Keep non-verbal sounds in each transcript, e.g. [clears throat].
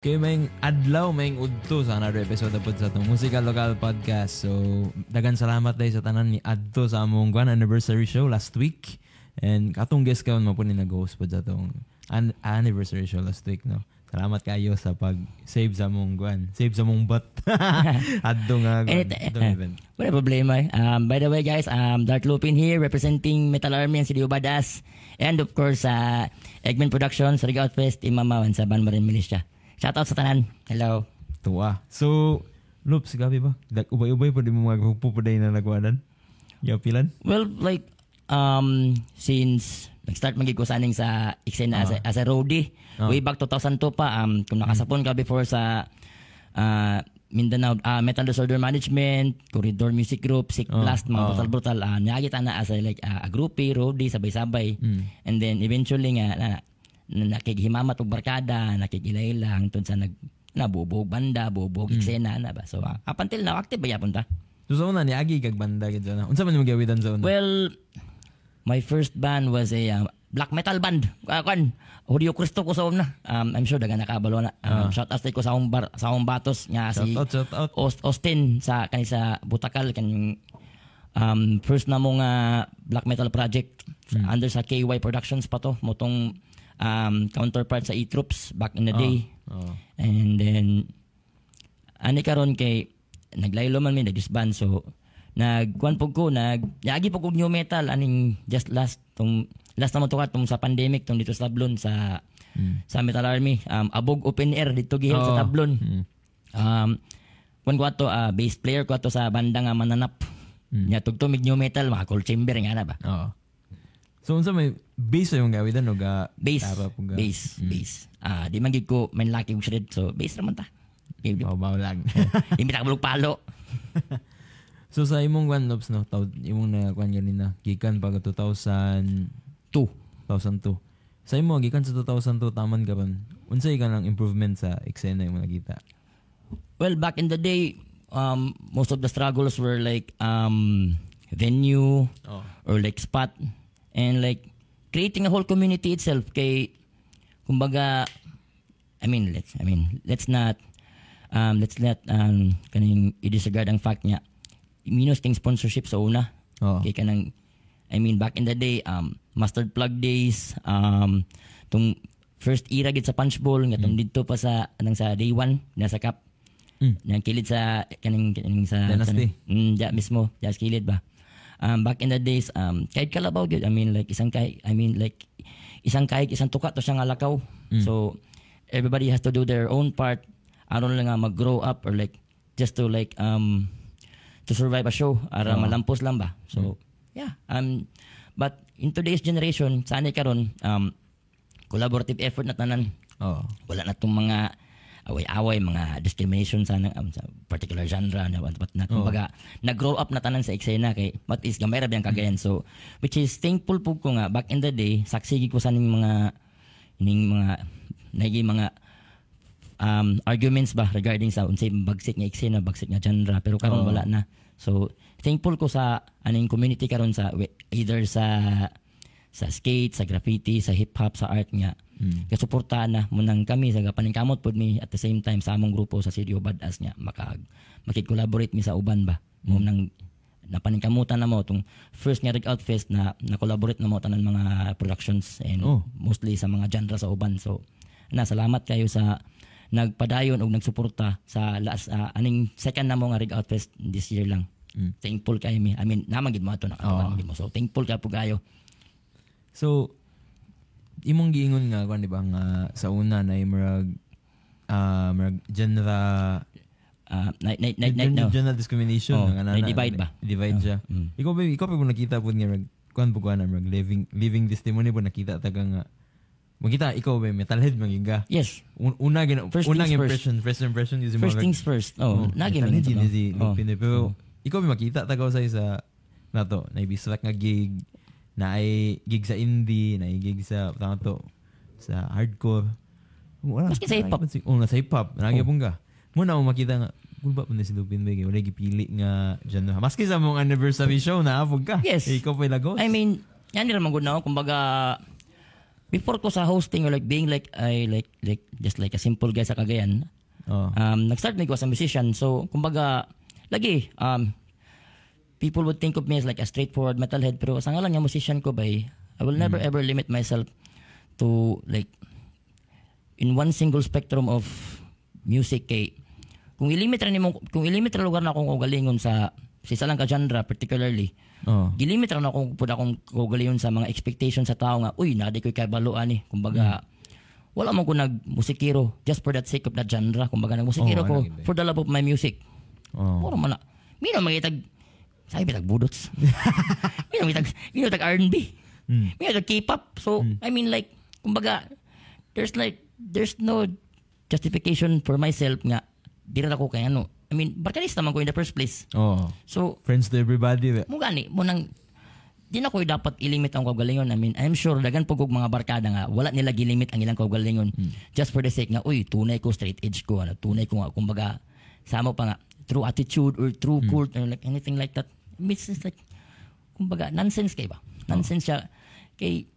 Kay may adlaw may udto sa another episode po sa itong Musical Local Podcast. So, dagan salamat dahil sa tanan ni Adto sa among one anniversary show last week. And katong guest kaon mo po ni nag-host po sa itong an- anniversary show last week, no? Salamat kayo sa pag-save sa mong guan. Save sa mong butt. [laughs] Adto nga [laughs] guan. Anytime. Adtong event. Wala problema. eh. Um, by the way, guys, um, Dark Lupin here, representing Metal Army and Sidio Badass. And of course, uh, Eggman Productions, Rig Outfest, Imamawan sa Ban Marin Militia. Shoutout sa tanan. Hello. Tuwa. So, Loops, gabi ba? Dag ubay-ubay pa di mo mga pupuday na nagwanan? Yapilan? Well, like, um, since nag-start magig ko saning sa eksena as, a, as a roadie, Ah. way back 2002 pa, um, kung nakasapon ka before sa uh, Mindanao uh, Metal Disorder Management, Corridor Music Group, Sick Ah, Blast, mga ah. brutal-brutal, uh, nakakita na as a, like, uh, a groupie, roadie, sabay-sabay. Mm. And then eventually nga, na, na, nakikhimamat og barkada, nakikilay tun sa nag nabubog banda, bubog eksena na ba. So uh, up until now active ba yapon ta? So, sa una, ni Agi kag banda gid na. Unsa man yung magawidan sa una? Well, my first band was a uh, black metal band. Uh, kan, Julio Cristo ko sa una. Um, I'm sure daga nakabalo na. Um, Shout out ko sa akong bar, sa akong batos nga si out, shout out. Aust- Austin sa kani sa Butakal kan um, first na mong uh, black metal project under sa KY Productions pa to motong um, counterpart sa E-Troops back in the day Oh. and then ani karon kay naglaylo man mi nag-disband so nagkuan pug ko nag yagi pug og new metal aning just last tong last na mo to ka tong sa pandemic tong dito sa Tablon sa sa Metal Army um, abog open air dito gihil Oo. sa Tablon Mm. Um, kung ko ato, ah, bass player ko ato sa banda nga mananap. Mm. Nya tugtumig new metal, mga cold chamber nga na ba? Oo. So, unsa may base yung gawidan o ga... Bass, tapa po ga- bass, bass. Ah, di man gid ko main laki og shred, so bass naman ta. Baw-baw lang. [laughs] Hindi ka bulog palo. [laughs] so, sa imong one lobs, no? Taw, imong na kwan ganina. Gikan pag 2000... Two. 2002. Sa imo, gikan sa 2002, taman ka pan. Unsay ka ng improvement sa eksena yung nakita? Well, back in the day, um, most of the struggles were like um, venue Oh. or like spot and like creating a whole community itself kay kumbaga I mean let's I mean let's not um, let's not um, kaning i-disregard ang fact niya minus ting sponsorship sa una Oo. kay kanang I mean back in the day um, mustard plug days um, tung first era gid sa punch bowl nga tung didto pa sa anang sa day one nasa cup Mm. Yang kilid sa kaning kaning sa Dynasty. mm, ja mismo, ja kilid ba. Um, back in the days, um, kahit kalabaw gyud, I mean like isang kahit, I mean like isang kahit isang tuka to siyang alakaw. So everybody has to do their own part aron lang nga mag-grow up or like just to like um to survive a show ara malampos lang ba. So yeah, um but in today's generation, sanay karon um collaborative effort na tanan Oo. wala na tong mga away-away, mga discrimination sa, um, sa particular genre na what, what na. Kumbaga, nag-grow up na tanan sa eksena kay what is gamay ra biyang kagayan. So, which is thankful po ko nga back in the day, saksigi ko sa ning mga ning mga naging mga um, arguments ba regarding sa unsay bagsik nga eksena, bagsik nga genre pero karon Oo. wala na. So, thankful ko sa aning community karon sa either sa sa skate, sa graffiti, sa hip hop, sa art nga. Mm. Kasuportahan na munang kami sa paningkamot pod mi at the same time sa among grupo sa of Badass nga makag makikollaborate mi sa uban ba. Mo nang napaningkamutan na mo tong first nga Rig Out Fest na na-collaborate na mo tanan mga productions and Oh. mostly sa mga genre sa uban. So na salamat kayo sa nagpadayon og nagsuporta sa last ah, aning second na mo nga Rig Out Fest this year lang. Mm. Thankful kayo mi. I mean, naman gid mo ato nakatuwa Oo. mo. So thankful ka po kayo. So, imong giingon nga kwan di ba nga sa una na imrag ah murag genre Ah, night night night night no. Discrimination. Oh, nga na- divide ba? Divide siya. Mm. Ikaw ba, ikaw pa mo nakita po nga, rag- kuhan po kuhan na, rag, living, living testimony po nakita taga nga, makita, ikaw ba, metalhead maging ka. Yes. Un- Una, gina, First unang things first. impression, first impression is yung First things first. Oh, nagi man metalhead ito, yun no? si Oh. Lupin. eh. Pero, ikaw ba makita taga sa isa, na to, na ibisrak nga gig, na ay gig sa indie, na ay gig sa, tama to, sa hardcore. Wala. Maski sa hip-hop. Oo, nga sa hip-hop. Nagyapon ka. Muna mo makita nga, Kulba po na si Lupin Bay. Wala gipili nga dyan. no. Maski sa mong anniversary show na apog ka. Yes. Eh, ikaw pa ilagos. I mean, yan nila magod na ako. Kumbaga, before ko sa hosting or like being like I like like just like a simple guy sa Cagayan, Oh. um, nag-start me ko as a musician. So, kumbaga, lagi, um, people would think of me as like a straightforward metalhead. Pero sa ngalan nga musician ko ba, I will never ever limit myself to like in one single spectrum of music kay kung ilimit ra nimo kung ilimit ra lugar na akong kaugalingon sa sa isa lang ka genre particularly Oh. gilimit ra na akong pud akong kaugalingon sa mga expectations sa tao nga uy na di koy kabaluan ni kumbaga wala man ko nag musikero just for that sake of that genre kumbaga nag musikero Oh, ko eh. for the love of my music Oh. Puro man na. Mino magitag sabi bitag budots. Mino magitag [laughs] mino tag R&B. Mm. Mino tag K-pop. So I mean like kumbaga there's like there's no justification for myself nga dira ako kay ano. I mean, barkanista man ko in the first place. Oh. So Friends to everybody. mo gani mo nang di na ko dapat ilimit ang kaugalingon. I mean, I'm sure dagan po kog mga barkada nga wala nila gilimit ang ilang kaugalingon just for the sake nga uy tunay ko straight edge ko ano tunay ko nga kumbaga samo pa nga true attitude or true cult or like anything like that. Just like kumbaga nonsense kay ba? Nonsense siya kay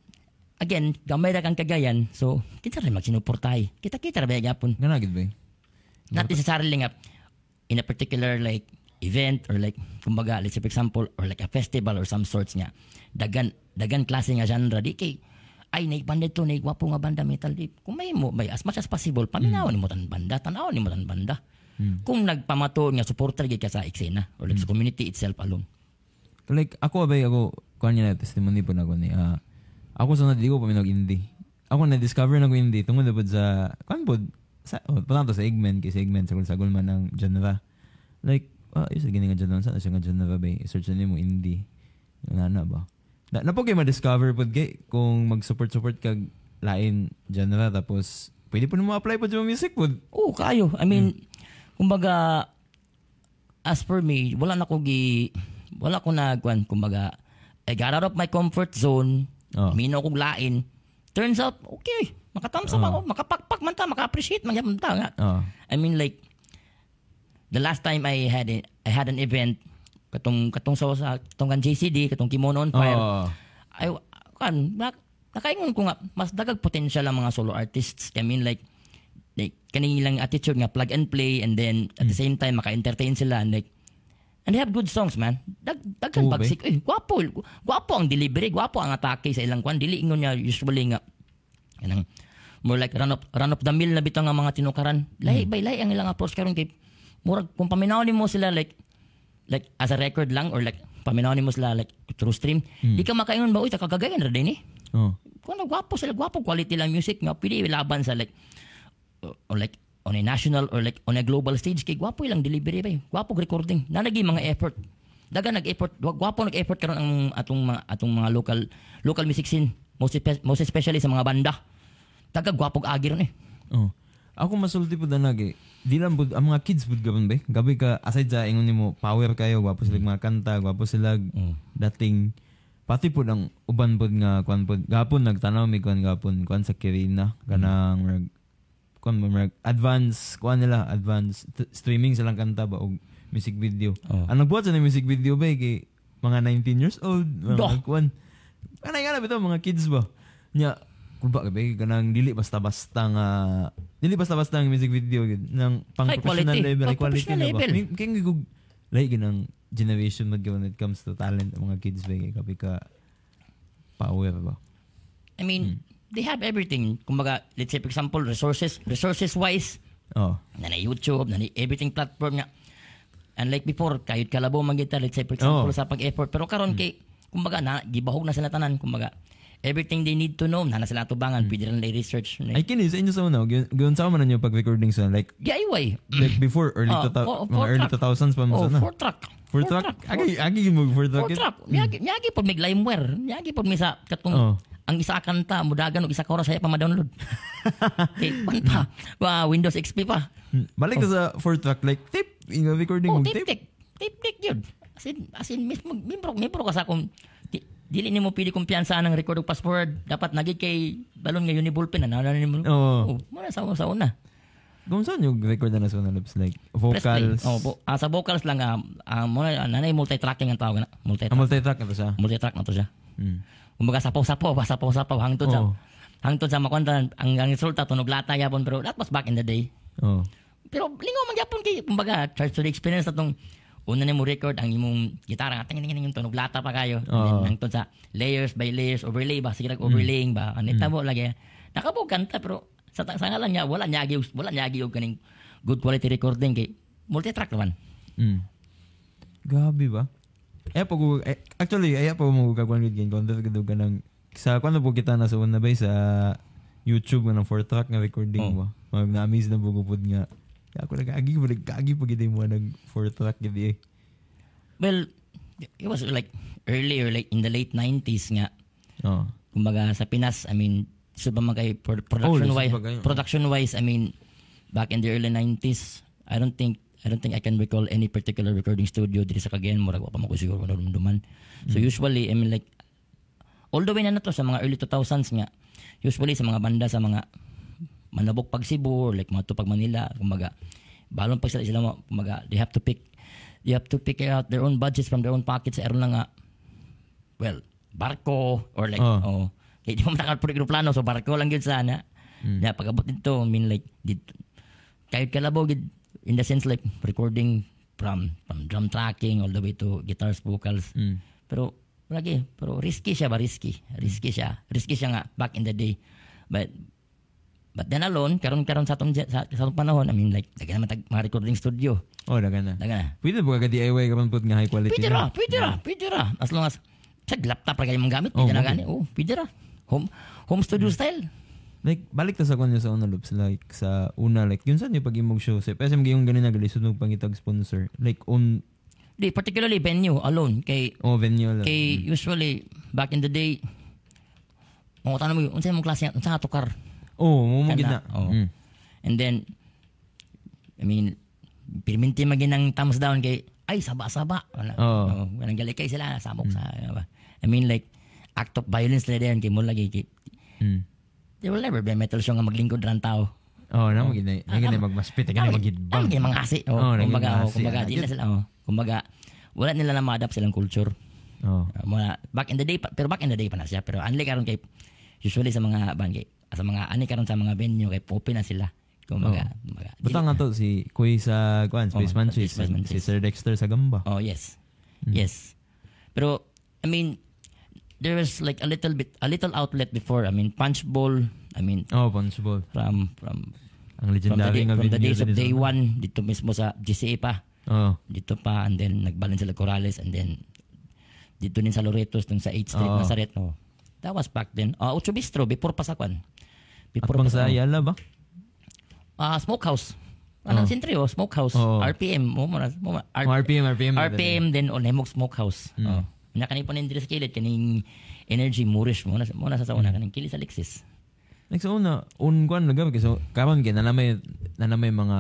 again gamay ra kang kagayan so kita rin magsinuportahay. Kita-kita ra ba gyapon Nga na gid ba? not necessarily nga in a particular like event or like kumbaga let's say for example or like a festival or some sorts nga dagan dagan klase nga genre di kay ay nay banda to nay gwapo nga banda metal di kung may mo may as much as possible paminawan mo tan banda tanaw ni mo tan banda kung nagpamato nga supporter gyud ka sa eksena or like sa community itself alone Like, ako abay, ako, kuha niya na testimony po na ko ni, ah, ako sa di ko pa minog indie. Ako na-discover na ko indie, tungkol dapat sa, kuhan po, sa, oh, to sa Eggman, kasi Eggman, sa sa gulman ng genre. Like, ah, isa gini nga na siya nga genre ba, search na mo indie. Yung na ba? Na, na po kayo ma-discover po, gay, kung mag-support-support kag lain genre, tapos, pwede po na ma-apply po sa music po. Oo, kayo. I mean, kumbaga, as for me, wala na ko gi, wala ko na, kwan, kumbaga, I got out of my comfort zone, Oh. mino kong lain. Turns out, okay, makatamsa Oh. ako, makapakpak man ta, maka-appreciate man ta nga. Oh. I mean like, the last time I had a, I had an event, katong katong sa sa katong kan JCD, katong Kimono on Fire. Oh. I kan nak, nakaingon ko nga mas dagag potential ang mga solo artists. I mean like like kanilang attitude nga plug and play and then at the same time maka-entertain sila and like and they have good songs man. Dag daghan ba? bagsik. Eh, gwapo gwapo ang delivery, gwapo ang atake sa ilang kwan. Dili ingon niya usually nga kanang more like run up run up the mill na bitaw nga mga tinukaran. Lahi by lahi ang ilang approach karon kay murag kung paminawon mo sila like like as a record lang or like paminawon mo sila like through stream. Di ka makaingon ba uy takagagayan ra din eh Oh. kung gwapo sila, gwapo quality lang music nga, pwede laban sa like, or like, on a national or like on a global stage kay gwapo ilang delivery ba eh. gwapo recording na nagi mga effort daga nag-effort wa- gwapo nag-effort karon ang atong mga atong mga local local music scene most most especially sa mga banda daga gwapo agi ron eh Oh. Ako masulti po danag eh. Di lang po, ang mga kids po gabon ba? Gabi ka, aside sa ingon nimo power kayo, gwapo sila mga kanta, gwapo sila dating, pati po ang uban po nga, kwan po, gapon nagtanaw mi kwan gapon, kwan sa Kirina, kanang, mm. Kwan mo, advance, kwan nila, advance, t- streaming silang kanta ba, o music video. Oh. Ang nagbuhat sa na music video ba, eh, kay mga 19 years old, mga kwan. Ano nga bitaw, mga kids ba? Nya, kulba ka ba, eh, kanang dili basta-basta nga, dili basta-basta ang music video, gid, ng pang High professional quality. level, high quality na ba? level. May- Kaya nga gug, like, ginang generation mag when it comes to talent, ang mga kids ba, kay kapi ka, power ba? I mean they have everything kumbaga let's say for example resources resources wise Oh. na na YouTube, na everything platform nga. And like before, kahit kalabaw man kita, let's say for example, Oo. sa pag-effort. Pero karon kay, kumbaga, na, gibahog na sila tanan. Kumbaga, everything they need to know, na na sila tubangan, pwede rin nila research. Ay, kini, sa inyo sa una, gawin sa man ninyo pag-recording sa, like, DIY. like before, early, Ah, tuta- four- mga early track. 2000s pa mo Oh, sa na. four track. Four track? Agi, agi mo four track. Four yun? track. Nyagi, nyagi po may limeware. Nyagi po may sa katong Oh. ang isa kanta mudagan og isa ka oras saya pa ma-download. [laughs] okay, pan pa. Wow, Windows XP pa. Hmm. Balik ka sa four track, like, tip, yung recording Oh, mo, tip tip. tip. Tip tip yun. As in, as in mismo, membro, membro ka sa akong di, dili nimo pili kumpiyansa ng record og password. Dapat nagig kay balon nga unibulpen na nana nimo. Oo. Oh, muna sa sa una. Kung saan yung record na sa una lips, like, Press play. vocals. Oh, ah, sa vocals lang ah, ah muna nanay multi-tracking ang tawag na. Ah, Multi-track. multi-track na to siya. multi-track na to siya. Hmm. Kumbaga sapaw-sapaw, sapaw-sapaw hangtod sa Oh. hangtod sa makontan ang, ang resulta tunog lata yapon pero that was back in the day. Oh. Pero lingaw man gyapon kay kumbaga charge to the experience atong una nimo record ang imong gitara nga tingin yung tunog lata pa kayo. And then sa layers by layers overlay ba sige overlaying ba anita mo lagi. Nakabog kanta pero sa sa ngalan niya wala niya agi wala niya agi og kaning good quality recording kay multi-track naman. Mm. Gabi ba? Eh pag eh, actually ay pa mo kagwan gid content gid ka ng sa kuno po kita na sa una bay sa YouTube nga ng four track nga recording Oh. ba. Mag na-amaze na bugupod nga. Kaya ako nag-agi mo nag-agi pa gid mo nag four track gid eh. Well, it was like early or like in the late 90s nga. Oh. Kumbaga sa Pinas, I mean, so ba magkay pro- production Oh, wise, lisod ba kayo? production wise, I mean, back in the early 90s, I don't think I don't think I can recall any particular recording studio diri sa Cagayan murag wa pa mo ko siguro nadumduman. So Mm. usually, I mean like all the way na na to sa mga early 2000s nga. Usually sa mga banda sa mga manabok pag Cebu or like mga tupag Manila, kumbaga balon pag sila sila mo, kumbaga they have to pick they have to pick out their own budgets from their own pockets aron na nga well, barko or like Oh. oh, [laughs] kaya di mo makapag plano so barko lang gyud sana. Na pagabot dito, I mean like dito kahit kalabaw gid in the sense like recording from from drum tracking all the way to guitars, vocals. Mm. Pero lagi, pero risky siya ba risky? Risky siya. Risky siya nga back in the day. But But then alone, karon karon sa atong sa, sa atong panahon, I mean like, daga naman tag mga recording studio. Oh, daga na. Daga na. Pwede ba ka DIY ka man pud nga high quality? Pwede na? ra, pwede ra, pwede ra. As long as sa laptop ra kayo mong gamit, Oh, pwede na okay. gani. Oh, pwede ra. Home home studio style. Like balik ta sa kunyo sa una loops like sa una like yun sa niyo pag imong show sa SM gyung ganin na gali sunog pangitag sponsor like on Di particularly venue alone kay oh venue lang. kay usually back in the day mo tanong mo unsa imong klase unsa nga tukar Oh, mo mo Kana, gid na. oh. Mm. and then I mean pirminti maginang thumbs down kay ay saba-saba wala Oo. oh. walang gali kay sila samok sa ano ba I mean like act of violence na din kay mo lagi kay Mm. there will never be a metal show nga maglingkod ran tao Oh, na mo na. Na gid magmaspit ka na magidbang. Ang mga asi. Oh, Oh, kumbaga, oh, kumbaga, Ah, di na sila, oh, kumbaga, wala nila na ma-adapt silang culture. Oh. Uh, back in the day, pero back in the day pa na siya. Pero unlike karon kay, usually sa mga, bangge, sa mga, ani karon sa mga venue, kay open na sila. Kumbaga, kumbaga. Butang nga to si Kuy sa kuan Space Oh, Manchis, Space Manchis. si Sir Dexter sa Gamba. Oh, yes. Yes. Pero, I mean, there was like a little bit, a little outlet before. I mean, Punch Bowl, I mean, Oh, Punchball. from, from, Ang from the, legendary day, from the days of day one, dito mismo sa GCA pa. Oh. dito pa and then nagbalance sila Corrales and then dito din sa Loretos dun sa 8th Street Oo. Nazaret no. That was back then. Uh, Ocho Bistro before pa sa kwan. At Before pa sa Ayala ba? Ah, Smokehouse. Anong Oo. sentry oh, Smokehouse. Oo. RPM Oh, RPM, RPM. na RPM then on Hemok Smokehouse. Mm. Oh. Nya kaning panin diri sa kilid kaning Energy Moorish mo na mo na sa Mm. sauna kaning kili sa Alexis. Like sa una, un kwan lagaw kasi so, karon gyud na may na may mga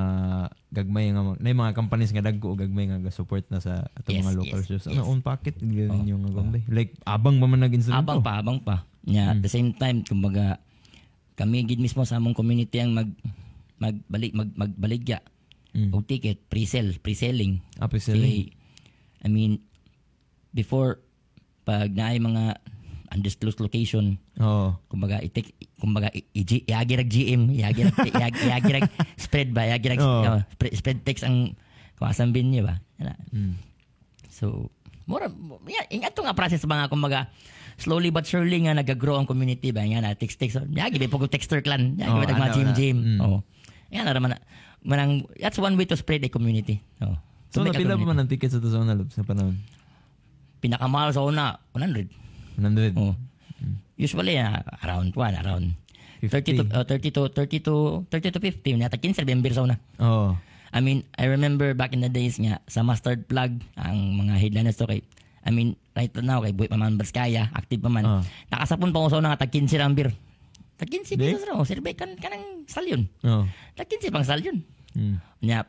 gagmay nga na mga companies nga dagko o gagmay nga support na sa ato Yes, mga local yes, shows. yes. Ano pocket gyud Oh, yung nga gambay. Like abang ba man nag-instrument Abang pa, abang pa. Nya Mm. at the same time kumbaga kami gid mismo sa among community ang mag magbalik mag, magbaligya Mm. o ticket pre-sell, pre-selling. Api selling. Kay, I mean before pag naay mga undisclosed location Oh. kumbaga itik kumbaga i- i- iagirag GM iagirag iag- iagirag spread ba iagirag Oo. oh, spread, spread text ang kuasan bin niya ba na. Mm. So, mura, yeah, ingat nga process mga kumbaga, slowly but surely nga nag-grow ang community ba nga na text text ya gibi pag texter clan ya Oh, gibi mga gym Mm. oh yan na man manang that's one way to spread a community oh So a napila pa man ang ticket sa una loob sa panahon. Pinakamahal sa una 100 100. oh usually ah, around one around 30 to 50. uh, 30 to 30 to 30 to 50 nata 15 member sa una Oh. I mean, I remember back in the days nga, sa mustard plug, ang mga headliners to kay, I mean, right now, kay Buhay Paman Barskaya, active pa man. Ah. Nakasapon pa ko sa una nga, tag 15 ang beer. Tag 15 Di? pesos raw, sirbe kan, kanang salyon. Oh. Tag 15 pang salyon. Mm. Nya,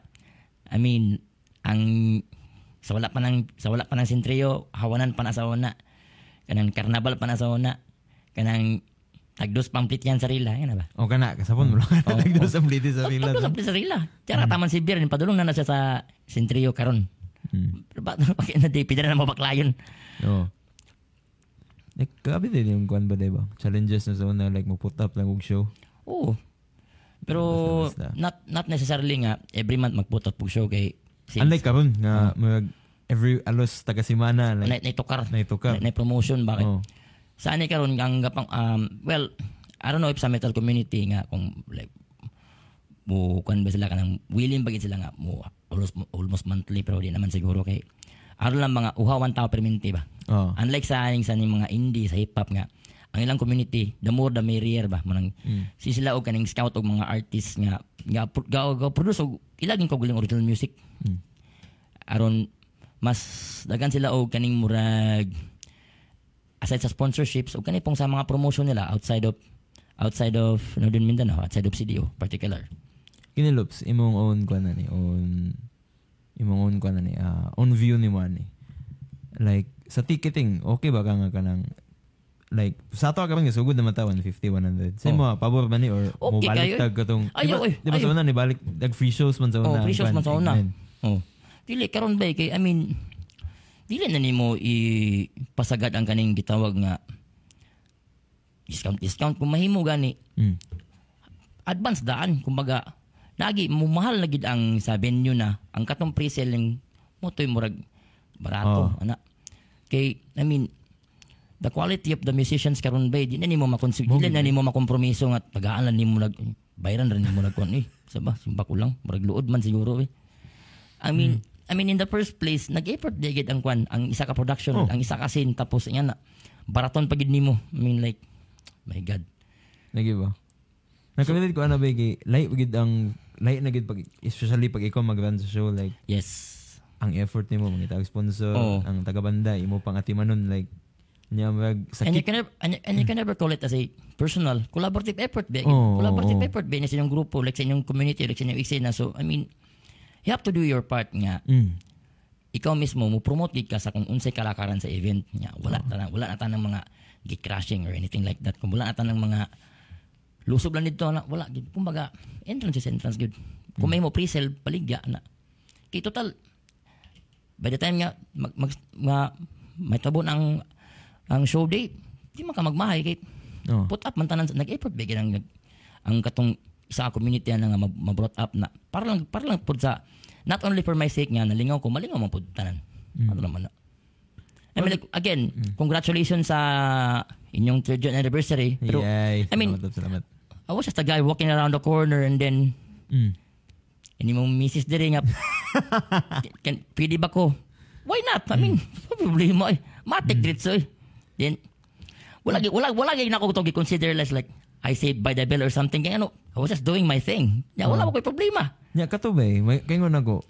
I mean, ang, sa wala pa ng, sa wala pa ng sentryo, hawanan pa na sa una. Kanang karnabal pa na sa una. Kanang, tagdos pamplit yan sa rila, yan ba? O kana kasapon mo lang Oh, nagdo sa bliti sa Tagdos pamplit sa rila. Tiyara, taman si beer, padulong na na siya sa sentryo karon. Mm. Pero ba't [laughs] pag na day, pwede na mabaklayon. Oh. Like, grabe din yung kwan ba, diba? Challenges na sa una, like, mag-put up lang og show. Oo. Pero Basta, basta. not not necessarily nga every month magput up po show kay since Unlike karon nga, mag, every alos taga-simana, na, like, naitukar, naitukar. na, na promotion bakit? Oh. Saan ni karon ang gapang um well I don't know if sa metal community nga kung like mo kan ba sila kanang willing bagit sila nga mo almost almost monthly pero di naman siguro kay aron lang mga uhawan tao per minute ba. Oh. Unlike sa aning sa ning mga indie sa hip hop nga ang ilang community the more the merrier ba manang si sila og kaning scout og mga artists nga nga ga, ga produce og ilaging ko guling original music Mm. aron mas dagan sila og kaning murag aside sa sponsorships o kani pong sa mga promotion nila outside of outside of Northern Mindanao outside of CDO particular Kini Loops, imong own kwan ni, own, imong own kwan ni, ah, own view ni mo ani. Like, sa ticketing, okay ba ka nga ka ng, like, sa ato ka bang sugod naman ta, 150, 100. Sa mo, pabor ba ni, or mo Oh. Okay balik kayo. tag katong, diba, eh, diba sa una, ni balik, nag free shows man sa oh una. pre shows kwan, man sa una oh dili karon ba kay I mean dili na nimo ipasagad ang kaning gitawag nga discount discount kung mahimo gani Mm. advance daan kumbaga lagi mo mahal na gid ang sa venue na ang katong pre-selling mo to'y murag barato Oh. ana kay I mean the quality of the musicians karon ba di na nimo makonsig dili na nimo makompromiso nga tagaan lang nimo nag bayaran rin nimo nagkuan eh. Saba simba ko lang murag luod man siguro eh. I mean I mean in the first place nag-effort di gid ang kwan ang isa ka production Oh. ang isa ka scene tapos yan na baraton pa gid nimo. I mean like my god. Lagi ba? Nakamilit ko ano ba kay light gid ang light na gid pag especially pag ikaw mag-run sa show like yes. ang effort nimo mangita og sponsor Oo. ang taga-banda imo pang atimanon like nya mag And you sakit can never and, and you can never call it as a personal collaborative effort ba? Oo, collaborative oo. effort ba sa inyong grupo, like sa inyong community, like sa inyong eksena. So, I mean, you have to do your part nga. mm. Ikaw mismo mo promote gid ka sa kung unsay kalakaran sa event nga. Wala ta wala na tanang mga git crashing or anything like that. Kung wala na tanang mga lusob lang dito na wala gid. Kumbaga, entrance is entrance good. Kung may mo pre-sale paligya na. Kay total by the time nga mag, mag, nga may tabon ang ang show date, di man ka magmahay kay oh. put up man tanan nag-effort bigyan ang ang katong ka community na nga ma- ma-brought up na para lang para lang pud sa not only for my sake nga nalingaw ko malingaw man pud tanan ano naman na I mean, like, again, congratulations sa inyong third year anniversary. Pero, Yay. I mean, salamat, salamat. I was just a guy walking around the corner and then, Mm. hindi mong misis diri nga, [laughs] can, pwede ba ko? Why not? I mean, [laughs] problema eh. Matik dito eh. Then, wala, wala, wala gay na ako ito consider less like, I saved by the bell or something. Kaya ano, I was just doing my thing. Ya, wala Oh. ko problema. Nya kato ba eh, may kayo na ko.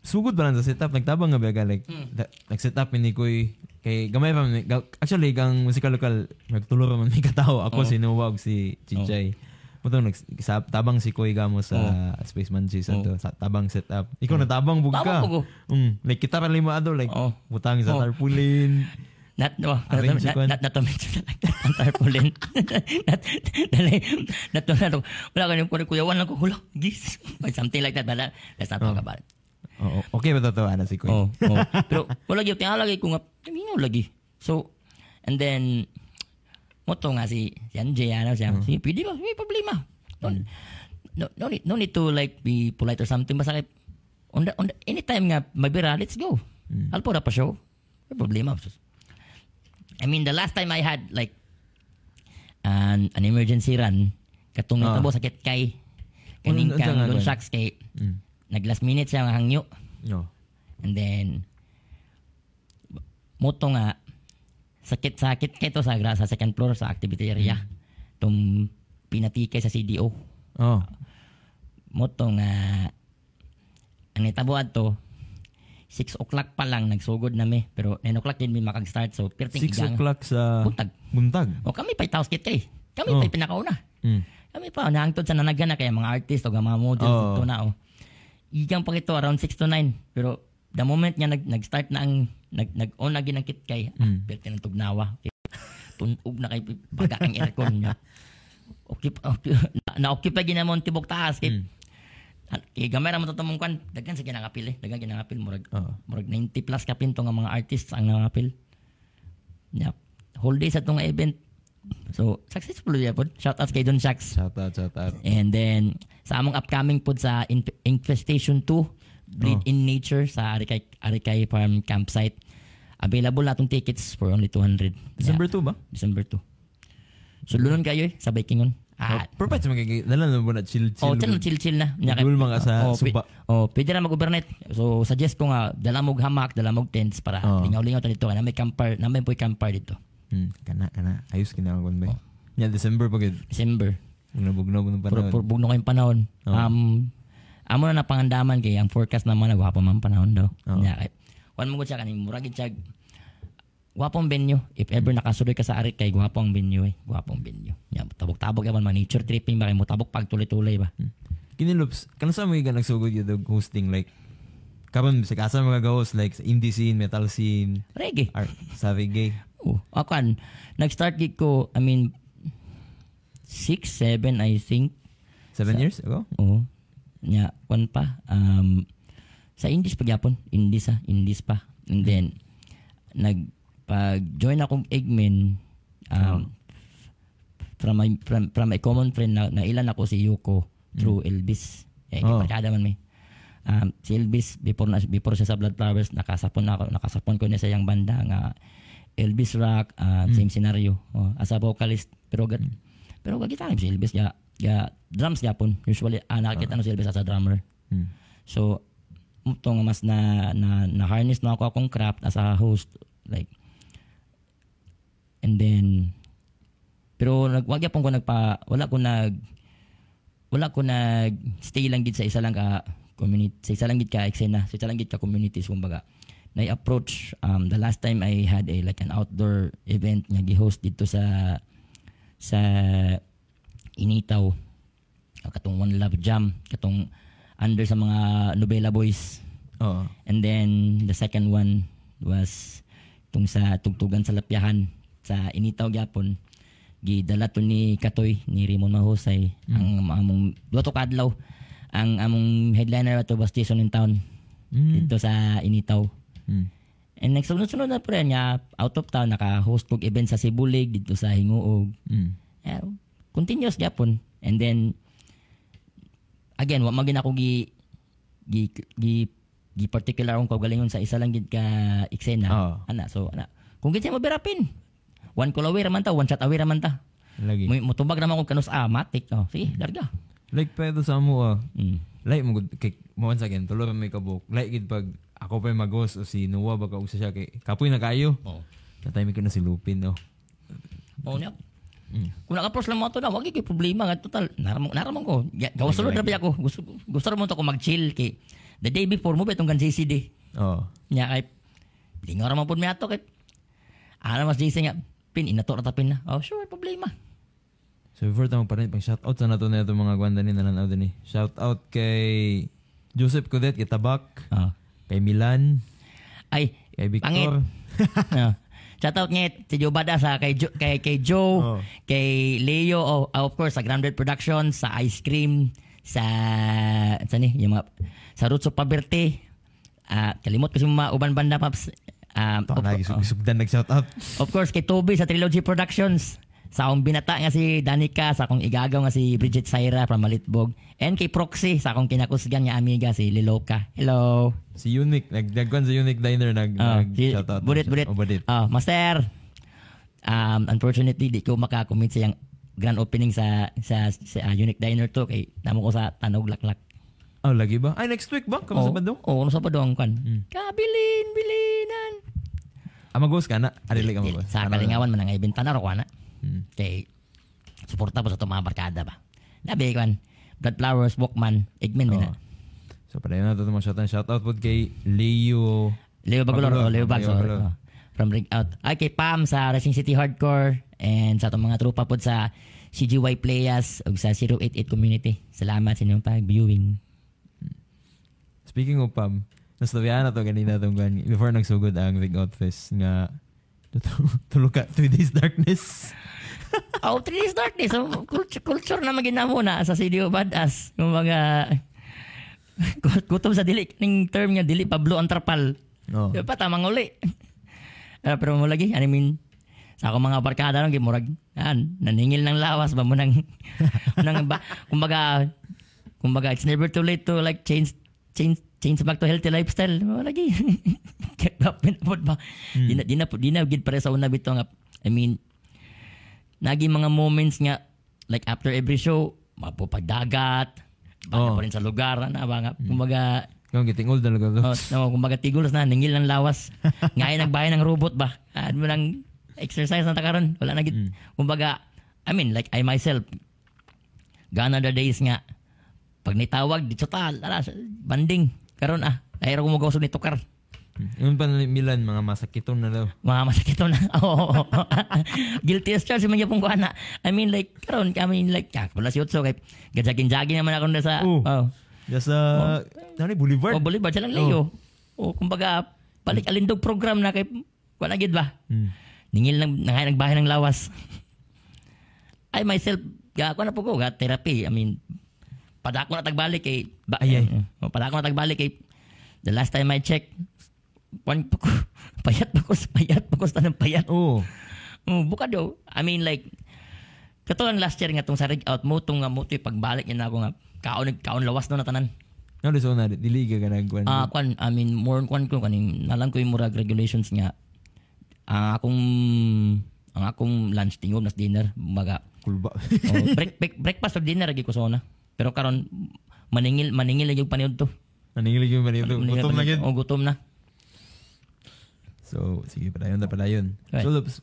Sugod ba lang sa setup nagtabang nga ba ka like da- nag-set up ni koy kay gamay pa man- actually gang musical local nagtulor man mi katawo ako Oo. si ug si Chichay. Mutong nag sa tabang si Koy gamo sa Space Manchis Oo. ato sa tabang setup. Ikaw na tabang bug ka. Tabang. Mm, like kita pa lima ato like Oo. butang sa Oo. tarpaulin. [laughs] Not, no, not, not, not, not to mention na ang tarpaulin. [laughs] not, dali, not to, not to, wala ka yung kuyawan lang ko, hula, gis. [laughs] Something like that, but that- let's not talk about it. Oo. Okay ba to ana si Koy? Oh, oh. [laughs] Pero wala gyud tinga lagi ko nga minaw lagi. So and then mo to nga si si Anjay ano siya. Si pwede ba? May problema. No, no, no, need, no need to like be polite or something basta kay on the, on the, anytime nga mabira, let's go. Alpo na pa show. May problema. I mean, the last time I had like an, an emergency run, katong natabo sakit kay kaning kang gun shocks kay Mm. nag last minute siya nga hangyo. No. And then, moto nga, sakit-sakit kay to sa, gra- sa second floor sa activity area. Tum pinatikay sa CDO. Oh. Moto nga, ang nitabuan to, 6 o'clock pa lang nagsugod na mi. Pero 9 o'clock din mi makag-start. So, perting 6 igang. o'clock sa Buntag. buntag. O kami pa itaos kit eh. Kami Oh. pa pinakauna. Mm. Kami pa, nahangtod sa nanagana kaya mga artist o mga models ito na. Oh. Igang pa ito, around 6 to 9. Pero the moment niya nag, nag-start na ang, nag, nag-on na ginangkit kay, ah, Mm. perti ng tugnawa. Kay, tunog na kay baga ang aircon niya. [laughs] Okay, okay, na, na-okay pa ginamon tibok taas. Kay, Mm. Kay gamay ra mo tatamong kwan, daghan sa ginangapil eh. Daghan ginangapil. Murag, Oo. murag 90 plus kapinto nga mga artists ang nangapil. Yep. whole day sa itong event. So, successful yun po. Shout out kay Don Shacks. Shout out, shout out. And then, sa among upcoming po sa In- Infestation 2, Breed Oh. in Nature sa Arikay, Arikay Farm Campsite. Available na tickets for only 200. December 2 ba? December 2. So, lunon kayo eh, sa Bikingon. Ah, Oh, perfect sa mga dala na mo na chill chill. Oh, chill, chill, chill na. Nya kay- Gul mga sa oh, suba. oh, pwede na mag-overnight. So, suggest ko nga, dala mog hamak, dala mog tents para Oh. lingaw-lingaw ta dito. Na may camper, na may po'y camper dito. Hmm, kana kana. Ayos kinahanglan ba? Oh. Yeah, December pa. December. Nabugnaw ng panahon. puro bugno ko yung panahon. Oh. Um, amo na napangandaman kay ang forecast naman na gwapo man panahon daw. Oh. Nya kay wan mo ko siya kaning murag siya gwapong venue. If ever nakasuloy ka sa arit kay gwapong venue eh. Gwapong venue. Nya tabok-tabok yaman man nature tripping ba kay mo tabok pag tuloy-tuloy ba. Kinilops, kana sa mga nagsugod yung dog hosting like karon sa kasa mga host like sa indie scene, metal scene, Reggae. art, sa reggae. Oh, ako an, nag-start gig ko, I mean, 6, 7, I think. Seven Sa- years ago? Oo. Nya, kwan pa. Um, sa Indies pa gyapon. Indies ha. Indies pa. And then, nag, pag join akong Eggman, um, from, my, from, from my common friend na, na ilan ako si Yuko through Elvis. Eh, Oh. barkada man may. Um, si Elvis, before, na, before siya sa Blood Flowers, nakasapon na ako, nakasapon ko niya sa iyang banda nga Elvis Rock, uh, same scenario. Oh, as a vocalist, pero gat, pero gagitalim si Elvis, ya, ya, drums yapon. Usually, ah, nakakita no si Elvis as a drummer. Hmm. So, ito nga mas na, na, na harness na ako akong craft as a host. Like, and then, pero nag, wag yapon ko nagpa, wala ko nag, wala ko nag stay lang gid sa isa lang ka community, sa isa lang gid ka eksena, sa isa lang gid ka communities kumbaga. Na approach um the last time I had a like an outdoor event nga gi-host dito sa sa Initaw katong One Love Jam katong under sa mga Nobela Boys Oo. And then the second one was tung sa tugtugan sa Lapyahan sa Initaw gyapon gidala to ni Katoy ni Raymond Mahusay ang among duha to kadlaw ang among headliner ato was Jason in town Mm. dito sa Initaw Hmm. and next sunod-sunod na pre niya out of town naka-host kog event sa Sibulig dito sa Hinguog Hmm. yeah, continuous gyapon and then again wa magin ako gi gi gi, gi particular akong kaugalingon sa isa lang gid ka eksena Oo. ana so ana kung gid siya mabirapin one call away raman ta one shot away raman ta Lagi. Mo mutubag naman ko kanus ah matik oh sige larga Like ito sa amo ah. mm. Like mo kay mo once again tulo ra may kabuk. Like gid pag ako pa mag-host o si Noah baka usa siya kay kapoy na kayo. oh Natay ko na si Lupin no. oh nya Mm. kung naka-approach lang mo to na wag gyud problema nga total naramon naramon ko gawas sulod ba ako gusto gusto mo to ko mag-chill kay the day before mo betong kan JCD Oo. nya kay lingaw ra man pud mi ato kay ana mas JC nga pin inato ra tapin na oh sure problema So before tayo pa rin, pang shoutout sa nato na ito mga gwanda ni nananaw din eh. Shoutout kay Joseph Codet, kay Tabak, oh kay Milan, ay kay. Victor. no. [laughs] Shout out ngit si Joe Badas ha, kay, jo, kay, kay Joe, Oh. kay Leo, oh, of course, sa Grounded Productions, sa Ice Cream, sa, sa ni, yung mga, sa Roots of Paberte, ah kalimot ko si mga uban banda, Paps. Um, Ito of, lagi oh, sugdan nag-shoutout. of course, kay Toby sa Trilogy Productions, sa akong binata nga si Danica, sa akong igagaw nga si Bridget Saira from Malitbog, and kay Proxy, sa akong kinakusgan nga amiga si Liloka. Hello. Si Unique, nagdagwan sa Unique Diner, nag, Ah, si- nag-shoutout. Budit, budit. Oh, budit. Ah, master. Um, unfortunately, di ko makakommit sa yung grand opening sa sa, sa ah, Unique Diner to kay namo ko sa Tanog Laklak. Oh, lagi ba? Ay, next week ba? Kamu sa Badong? Oo, ano sa Badong kan. Hmm. Kabilin, bilinan. Ah, mag-host ka na? Adili ka mo ba? Sa kalingawan man ang ibenta na ro na. Hmm. Kay suporta po sa itong mga barkada ba. Labi kan. Blood Flowers, Walkman, Oo. oh. na. So, padayon na ito mga shoutout. Shoutout po kay Leo. Leo Bagolor, Bagolor. oh, Leo oh, Bagolor. oh. From Ring Out. Ay, kay Pam sa Racing City Hardcore and sa itong mga trupa po sa CGY Playas ug sa 088 Community. Salamat sa inyong pag-viewing. Speaking of Pam, nastabihan na to ganina itong gan before nagsugod ang Big Out Fest nga [laughs] tulog ka, three days darkness. [laughs] oh, three days darkness. So, culture, culture na maginamo na sa CDO Badass. Yung mga [laughs] kutob sa dili ning term nga dili Pablo Antrapal. Oh. Di pa tamang uli. Ah, pero mo lagi, I mean, Sa akong mga barkada nung gimurag, yan, naningil ng lawas ba mo nang, nang ba, kumbaga, kumbaga, it's never too late to like change, change, change back to healthy lifestyle. Mo lagi. [laughs] Kapit ba? Di na, di na, di na, gid pare sa una nga, I mean, nagi mga moments nga, like after every show, mapupagdagat, baka Oh. pa rin sa lugar, na ba nga, kumbaga, Kung getting old talaga to. Oh, no, kumbaga tigulos na, ningil ng lawas. [laughs] Ngayon nagbahay ng robot ba? Ano mo lang exercise na takaron. Wala na gid. Kumbaga, I mean, like I myself, are the days nga, pag nitawag, dito ta, ala, banding. Karon ah, ayro ko mo ni tukar. Yung pa Milan, mga masakiton na daw. Mga masakit to na. [laughs] Oo. Guilty as charged man pong kuana. I mean like karon I mean like ah, wala si Utso kay gajagin-jagin naman ako na sa Oh. oh. Diya sa, ano Boulevard? O Bolivar siya lang layo. O kumbaga balik alindog program na kay wala gid ba? Hmm. Ningil nang nangay nagbahay ng lawas. [laughs] I myself ga ako na po ko therapy. I mean padako na tagbalik kay ba, Ay, ay. uh, padako na tagbalik kay the last time I checked pan pa ko payat pa ko payat pa ko sa tanang payat. Oo. Oh, buka daw. I mean like katulad last year nga tong sa rig out mo tong nga mo to'y pagbalik niya na ako nga kaon kaon lawas no na tanan. Ano so na, dili ka nagkuhan. Ah, kwan, I mean, more kwan ko kaning nalang ko yung murag regulations nga. Ang akong ang akong lunch tingog nas dinner, baga. Kulba. Oh, [laughs] break, break, breakfast or dinner lagi ko sona. Pero karon maningil maningil lagi yung paniud to. Nangilig yung manito. Maningil Gutom na yun. Oh, gutom na. So, sige, padayon na padayon. Right. So, Loops,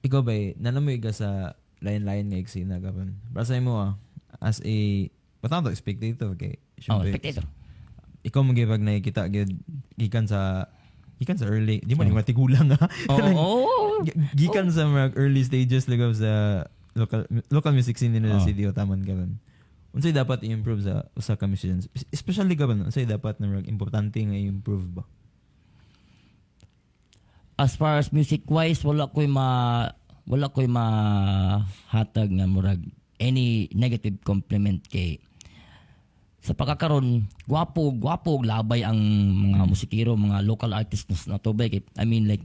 ikaw ba, eh, nanamoy ka sa lain-lain nga eksena kapon. Para sa mo ah, as a, patang to, spectator kay, Oh, syempre, spectator. ikaw magibag nakikita gid gikan sa gikan sa early di mo ni matigulang [laughs] ha. Oh, Gi- gikan sa mga early stages lagaw sa local local music scene nila Oh. sa CDO taman karon unsay dapat i-improve sa usa ka musicians especially karon unsay dapat na importante nga i-improve ba? As far as music wise wala ko'y ma wala ko'y ma hatag nga murag any negative compliment kay sa pagkakaroon gwapo gwapo labay ang mga musikero mga local artists na to ba? Kay I mean like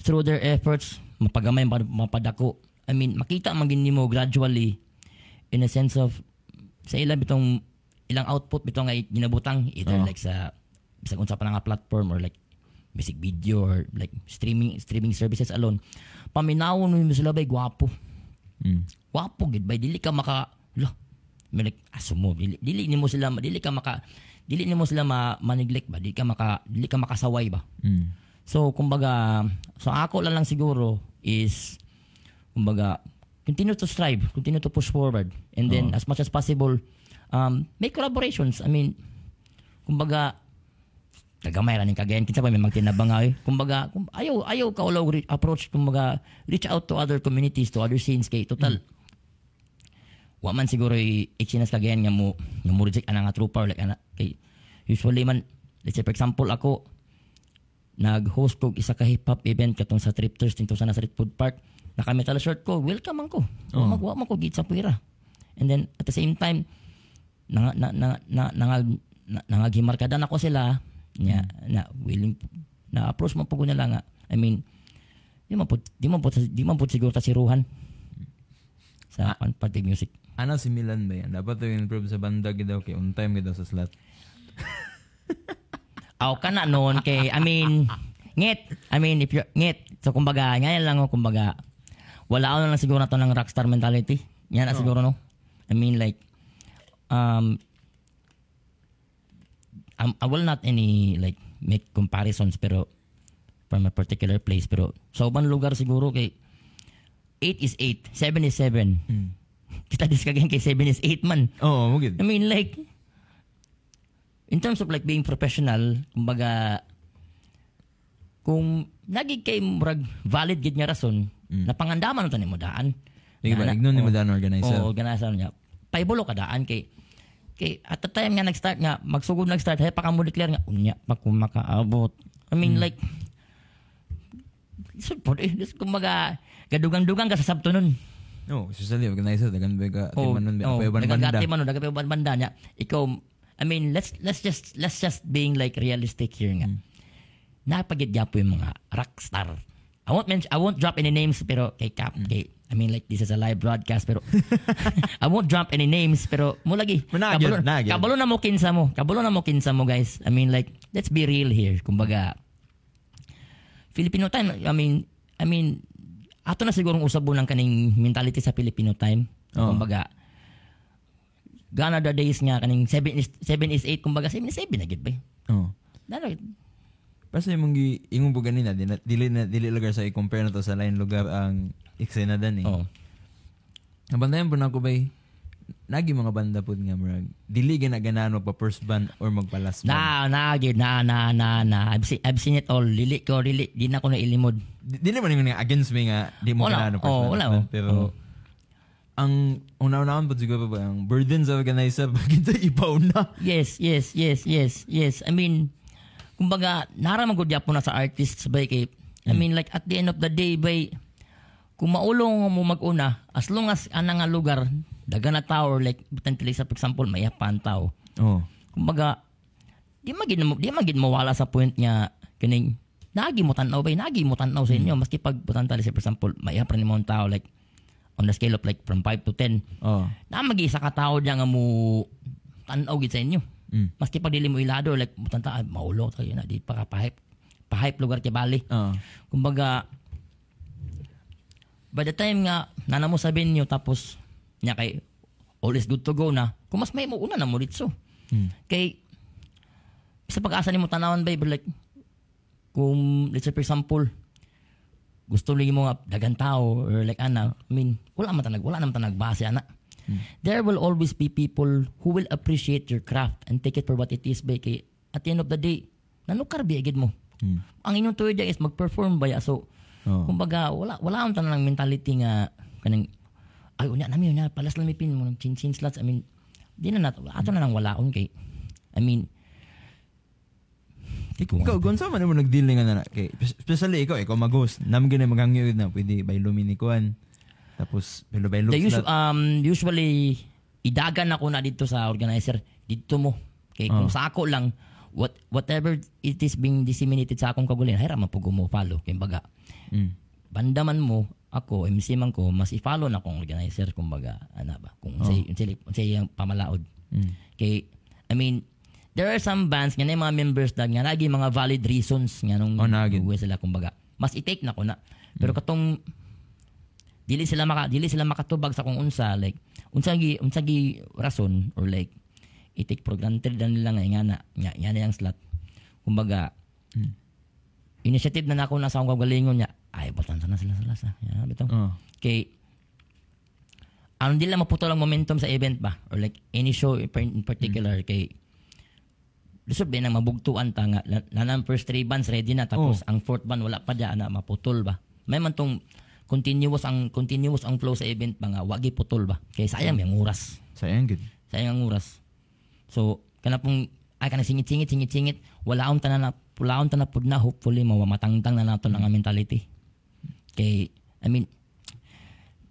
through their efforts mapagamay mapad- mapadako. I mean makita man gid nimo gradually in a sense of sa ilang bitong ilang output bitong nga ginabutang either Oo. like sa bisag unsa pa nga platform or like music video or like streaming streaming services alone paminawon mo sila bay gwapo mm. wapo gid bay dili ka maka lo may like aso mo dili, dili nimo sila dili ka maka dili nimo sila ma, ma-neglect ba dili ka maka dili ka makasaway ba Mm. so kumbaga so ako lang lang siguro is kumbaga continue to strive continue to push forward and then as much as possible um make collaborations. I mean kumbaga kagamay ra ning kagayan kinsa pa may magtinabang ay kumbaga kum, ayaw ayaw ka ulaw re- approach kumbaga reach out to other communities to other scenes kay total. Wa man siguro ichinas kagayan nga mo nga mo reject ana nga trooper like ana kay usually man let's say for example ako nag-host ko isa ka hip hop event katong sa Tripters dito sa nasa street food park naka-metal shirt ko welcome man ko Oh. magwa man ko git sa puwira and then at the same time na na na na nangag na, nangaghimarkada na ko sila nya na willing na approach man ko nila nga I mean di man po di man po di man po siguro ta siruhan sa ah. pati music Ano si Milan ba yan? Dapat to improve sa banda gid daw kay on time gid sa slot. [laughs] Aw ka na noon kay I mean ngit I mean if you ngit so kumbaga ngayon lang kumbaga wala ako na lang siguro na to ng rockstar mentality. Yan na siguro no? I mean like um I'm, I will not any like make comparisons pero from a particular place pero sa ubang lugar siguro kay 8 is 8 7 is 7 Mm. [laughs] kita diskagayan kay 7 is 8 man. Oo, mo gid. I mean, like, in terms of like being professional, kumbaga, kung nagig kay murag valid gid nga rason, na pangandaman na mo daan. Sige ba, ignon ni oh, mo daan organizer. Oo, organizer niya. Paibulo ka daan kay kay at the time nga nag-start nga magsugod nag-start hay pa ka mo declare nga unya pa kung makaabot. I mean like support eh. This, kumbaga, gadugang-dugang ka sa sabto nun. No, especially organizer dagan ba ka Oh, timanon ba oh, ban banda. nagagati man, nagagati man banda niya. Ikaw, I mean, let's let's just let's just being like realistic here nga. Hmm. Napagid po yung mga rockstar I won't mention, I won't drop any names pero kay Cap, Mm. kay, I mean like this is a live broadcast pero [laughs] I won't drop any names pero mo lagi. Kabalo, kabalo na mo kinsa mo. Kabalo na mo kinsa mo guys. I mean like let's be real here. Kumbaga Filipino time, I mean I mean ato na siguro usabo ng kaning mentality sa Filipino time. Oo. Kumbaga gana the days nga kaning 7 is 7 is 8 kumbaga 7 is 7 na gid ba. Oh. Dalo Basta yung mga ingon po ganina, di na- dili na dili lugar sa i-compare na to sa lain lugar ang eksena dan eh. Oh. Nabantayan po na ako bay, nagi mga banda po nga murag, dili ganaganano pa first band or magpalas band. Na, na, gid, na, na, na, na. I've seen, I've seen it all. Lili ko, lili. Di na ko na ilimod. Di- Dili man yung nga against me nga, di mo Wala. ganano first Oo, band. wala, band. oh. Pero, Oo. ang una-unahan po siguro ba, ang burden sa organizer, [laughs] bakit ipaw na? Yes, yes, yes, yes, yes. I mean, kumbaga, naramang ko po na sa artist sabay kay, I mean, like, at the end of the day, bay, kung maulong mo mag-una, as long as anang nga lugar, daga na tao, or like, potentially sa for example, may yapan tao. Oh. Kumbaga, di magid mo di magid mawala sa point nga kining nagi mo tanaw bay nagi mo tanaw sa inyo maski pag potentially say for example may apran mo tao like on the scale of like from 5 to 10 Oh. na mag-isa ka tao diyan nga mo tanaw gid sa inyo Mm. maski pag dili mo ilado like mutanta ay maulo tayo na di pa ka pahip pahip lugar kay bali Oh. kumbaga by the time nga nana mo sabihin nyo tapos nya kay all is good to go na kung mas may mo una na mo ditso Mm. kay sa pag-asa ni mo tanawan ba like kung let's say for example gusto lagi mo nga dagan tao or like ana I mean wala man tanag wala naman tanag base ana there will always be people who will appreciate your craft and take it for what it is ba kay at the end of the day nanukar biagid mo. Mm. ang inyong dyan is mag-perform ba so Oh. kumbaga wala wala ang tanang mentality nga kanang ay unya nami unya palas lang pin mo chin chin slots. I mean di na nato ato na nang walaon kay I mean Ikaw, kung saan man mo nag-deal nga na, kay, especially ikaw, ikaw mag-host, naman ganun maghangyo na, pwede by luminikuan, tapos, pero by looks usu- um, usually, idagan ako na dito sa organizer. Dito mo. Kay kung Oh. sa ako lang, what, whatever it is being disseminated sa akong kagulin, hayra man po follow. Kaya baga, Mm. bandaman mo, ako, MC man ko, mas i-follow na akong organizer, kumbaga, ano ba, kung Oh. say, say, say, yung pamalaod. Mm. Kay, I mean, there are some bands nga na mga members na nga lagi mga valid reasons nga nung Oh, nagin. sila kumbaga. Mas i-take na ko na. Pero katong dili sila maka dili sila makatubag sa kung unsa like unsa gi unsa gi rason or like i-take for granted na nila nga nga na nga, nga na yung slot. Kumbaga initiative na nako na sa akong kagalingon niya. Ay, botan sana sila sila sa. Ya, bitaw. Oh. Kay ano di lang maputol ang momentum sa event ba or like any show in particular kay Lusod ba nang mabugtuan ta nga la- lanang first three bands ready na tapos ang fourth band wala pa diyan na maputol ba. May man tong continuous ang continuous ang flow sa event nga wagi putol ba. Kay sayang yung oras. Sayang, good. Sayang ang oras. So kana pong ay kana singit singit singit singit wala akong tanan na wala akong tanan pud na hopefully mawamatangtang na nato ng mentality. Kay I mean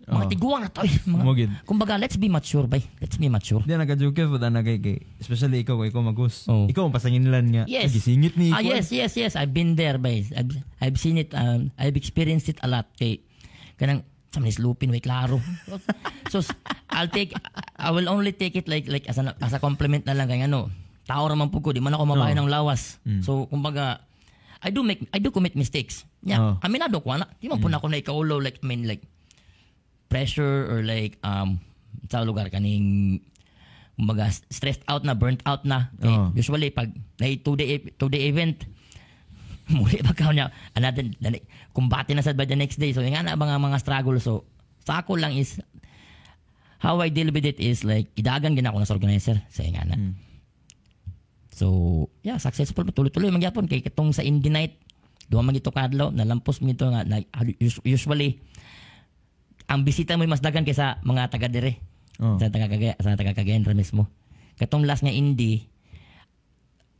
mga Oo. tiguang na to. eh. Mga, Mo gid. kumbaga, let's be mature, bay. Let's be mature. Di naka-joke po na kay, kay, especially ikaw, ikaw mag-host. Oh. Ikaw ang pasangin nilan nga, Yes. gisingit ni Ah, yes, yes, yes. I've been there, bay. I've, I've seen it. Um, I've experienced it a lot. Kay, kanang, sa manis lupin, way klaro. so, I'll take, I will only take it like, like as a, as a compliment na lang kay ano. Tao naman po ko, di man ako mabahay ng lawas. So, kumbaga, I do make, I do commit mistakes. Yeah, Oh. aminado ko, na. Di man po na ako na ikaulo, like, I mean, like, pressure or like, um, sa lugar kaning, kumbaga, stressed out na, burnt out na. Okay? Oo. Usually, pag na two-day, two-day event, [laughs] muli ba ka niya, another, dali, kumbate na sad by the next day. So, yung nga na mga mga struggle. So, sa ako lang is, how I deal with it is like, idagan gina ako na sa organizer. So, yung nga na. Mm. So, yeah, successful pa. Tuloy-tuloy magyapon. Kay katong sa indie night, duwa magito kadlaw, nalampos mo ito nga, na, us- usually, ang bisita mo mas dagan kaysa mga taga dire Oh. sa taga Cagayan, sa taga Cagayan mismo. Katong last nga indie,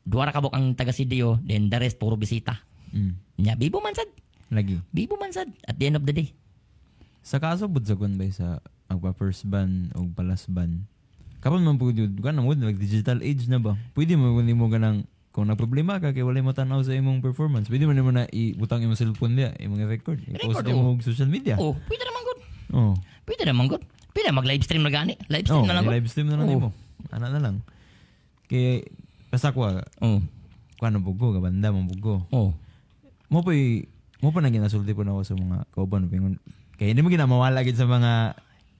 duwa ra kabok ang taga CDO, then the rest puro bisita. Mm. Nya bibo man sad. Lagi. Bibo man sad at the end of the day. Sa kaso, budsagon ba sa magpa-first ban o palas ban? Kapag man po yun, ka na mo, nag-digital age na ba? Pwede mo kung di mo ganang kung nagproblema ka kay wala mo tanaw sa imong performance, pwede mo na mo na ibutang imong cellphone dia, imong record, i-post mo og social media. Oh, pwede naman good. Oh. Pwede naman good. Pwede mag live stream na gani. Live stream Oh, na lang live stream na lang Oh. Ana na lang. Kay ko Oh. kuano bugo ka banda mo bugo. Oh. Mo pa mo pa na ginasulti po na ako sa mga kauban. Kaya hindi mo ginamawala sa mga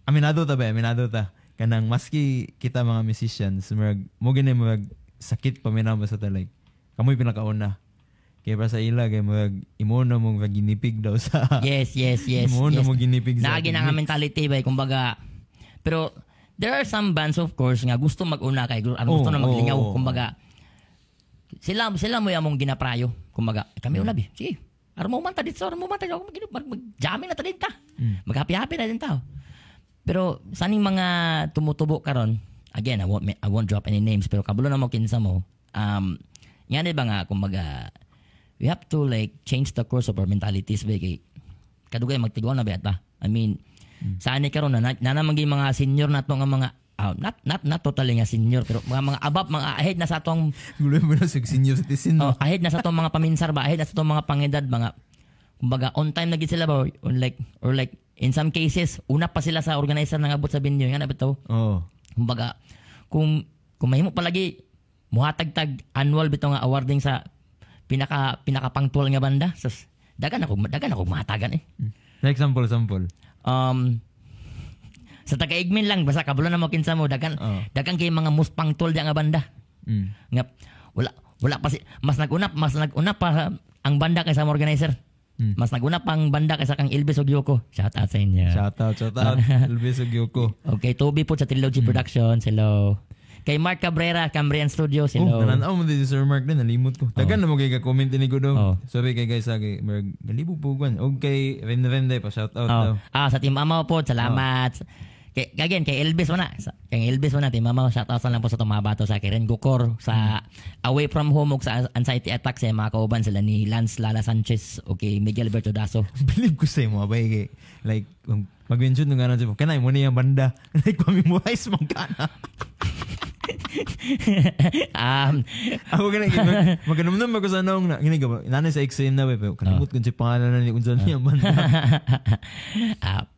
aminado ta ba, aminado ta. Kanang maski kita mga musicians, mag mo gini mag sakit pa minama sa ta like kamoy pinakauna. Kaya para sa ila kay mag imo na mo ginipig daw sa [laughs] Yes, yes, yes. imo na yes. mo ginipig sa Naagi na nga mentality ba kumbaga pero there are some bands of course nga gusto mag-una kay ano gusto Oh, na maglingaw oh, oh. kumbaga sila sila mo yamong ginaprayo kumbaga "Eh, kami ulabi sige Aram mo man ta dito, aram mo man ta mag, mag, mag-jamming na ta dito. Mm. Mag-happy-happy na din tao. Pero saning mga tumutubo karon, again, I won't I won't drop any names pero kabulo na mo kinsa mo. Um, nga ba nga kumbaga we have to like change the course of our mentalities ba kay kadugay magtiguan na ba ta. I mean, saan ni karon na na, na mga senior nato nga mga ah, not not not totally nga senior pero mga mga above mga ahead na sa atong Gulo mo na sa senior citizen. Oh, No? ahead na sa itong mga paminsar ba, ahead na sa itong mga pangedad, mga, kumbaga, on time na gid sila ba, or, or like, or like, in some cases, una pa sila sa organizer nang abot sa venue, nga to? Oh. Kumbaga, kung, kung mahimo palagi, muhatag-tag annual bitaw nga awarding sa pinaka pinakapangtual nga banda. So, dagan ako, dagan ako mahatagan eh. Sa example, example. Um, sa taga-igmin lang, basta kabulo na mo kinsa mo, dagan, Oh. dagan kay mga most pangtual di nga banda. Mm. nga wala wala pa si mas naguna mas naguna pa ang banda kaysa ang organizer. Hmm. Mas naguna pa ang banda kaysa kang Ilbis ug Yoko. Shout out sa inyo. Shout out, shout out. [laughs] Elvis ug Yoko. Okay, Toby po sa Trilogy Productions. Hello. Kay Mark Cabrera, Cambrian Studios. Oh, Hello. nananaw mo din si Sir Mark din, nalimot ko. Dagan na mo kay ka-comment ni ko daw. Oh. Sabi kay guys, kay Mark, nalibog po. Og kay Rende Rende pa, shout out daw. Oh. Ah, sa Team Amaw po, salamat. Kay, again, kay Elvis mo na. Sa, kay Elvis mo na, Team Amaw, shout out lang po sa tumabato sa Karen Gukor, sa Away From Home, ug sa Anxiety Attack sa mga kauban sila ni Lance Lala Sanchez, o kay Miguel Alberto Daso. [laughs] Believe ko sa imo, abay kay, like, um, mag-mention nung ano siya, kanay mo na yung banda. [laughs] like, pamimurize mong kana. um, Ako ganun, mag- magkanamnam ako sa nung, na, gini ka ba, nanay sa XM na, pero kanimot ko si pangalan na ni unsan niya banda. [laughs] ah,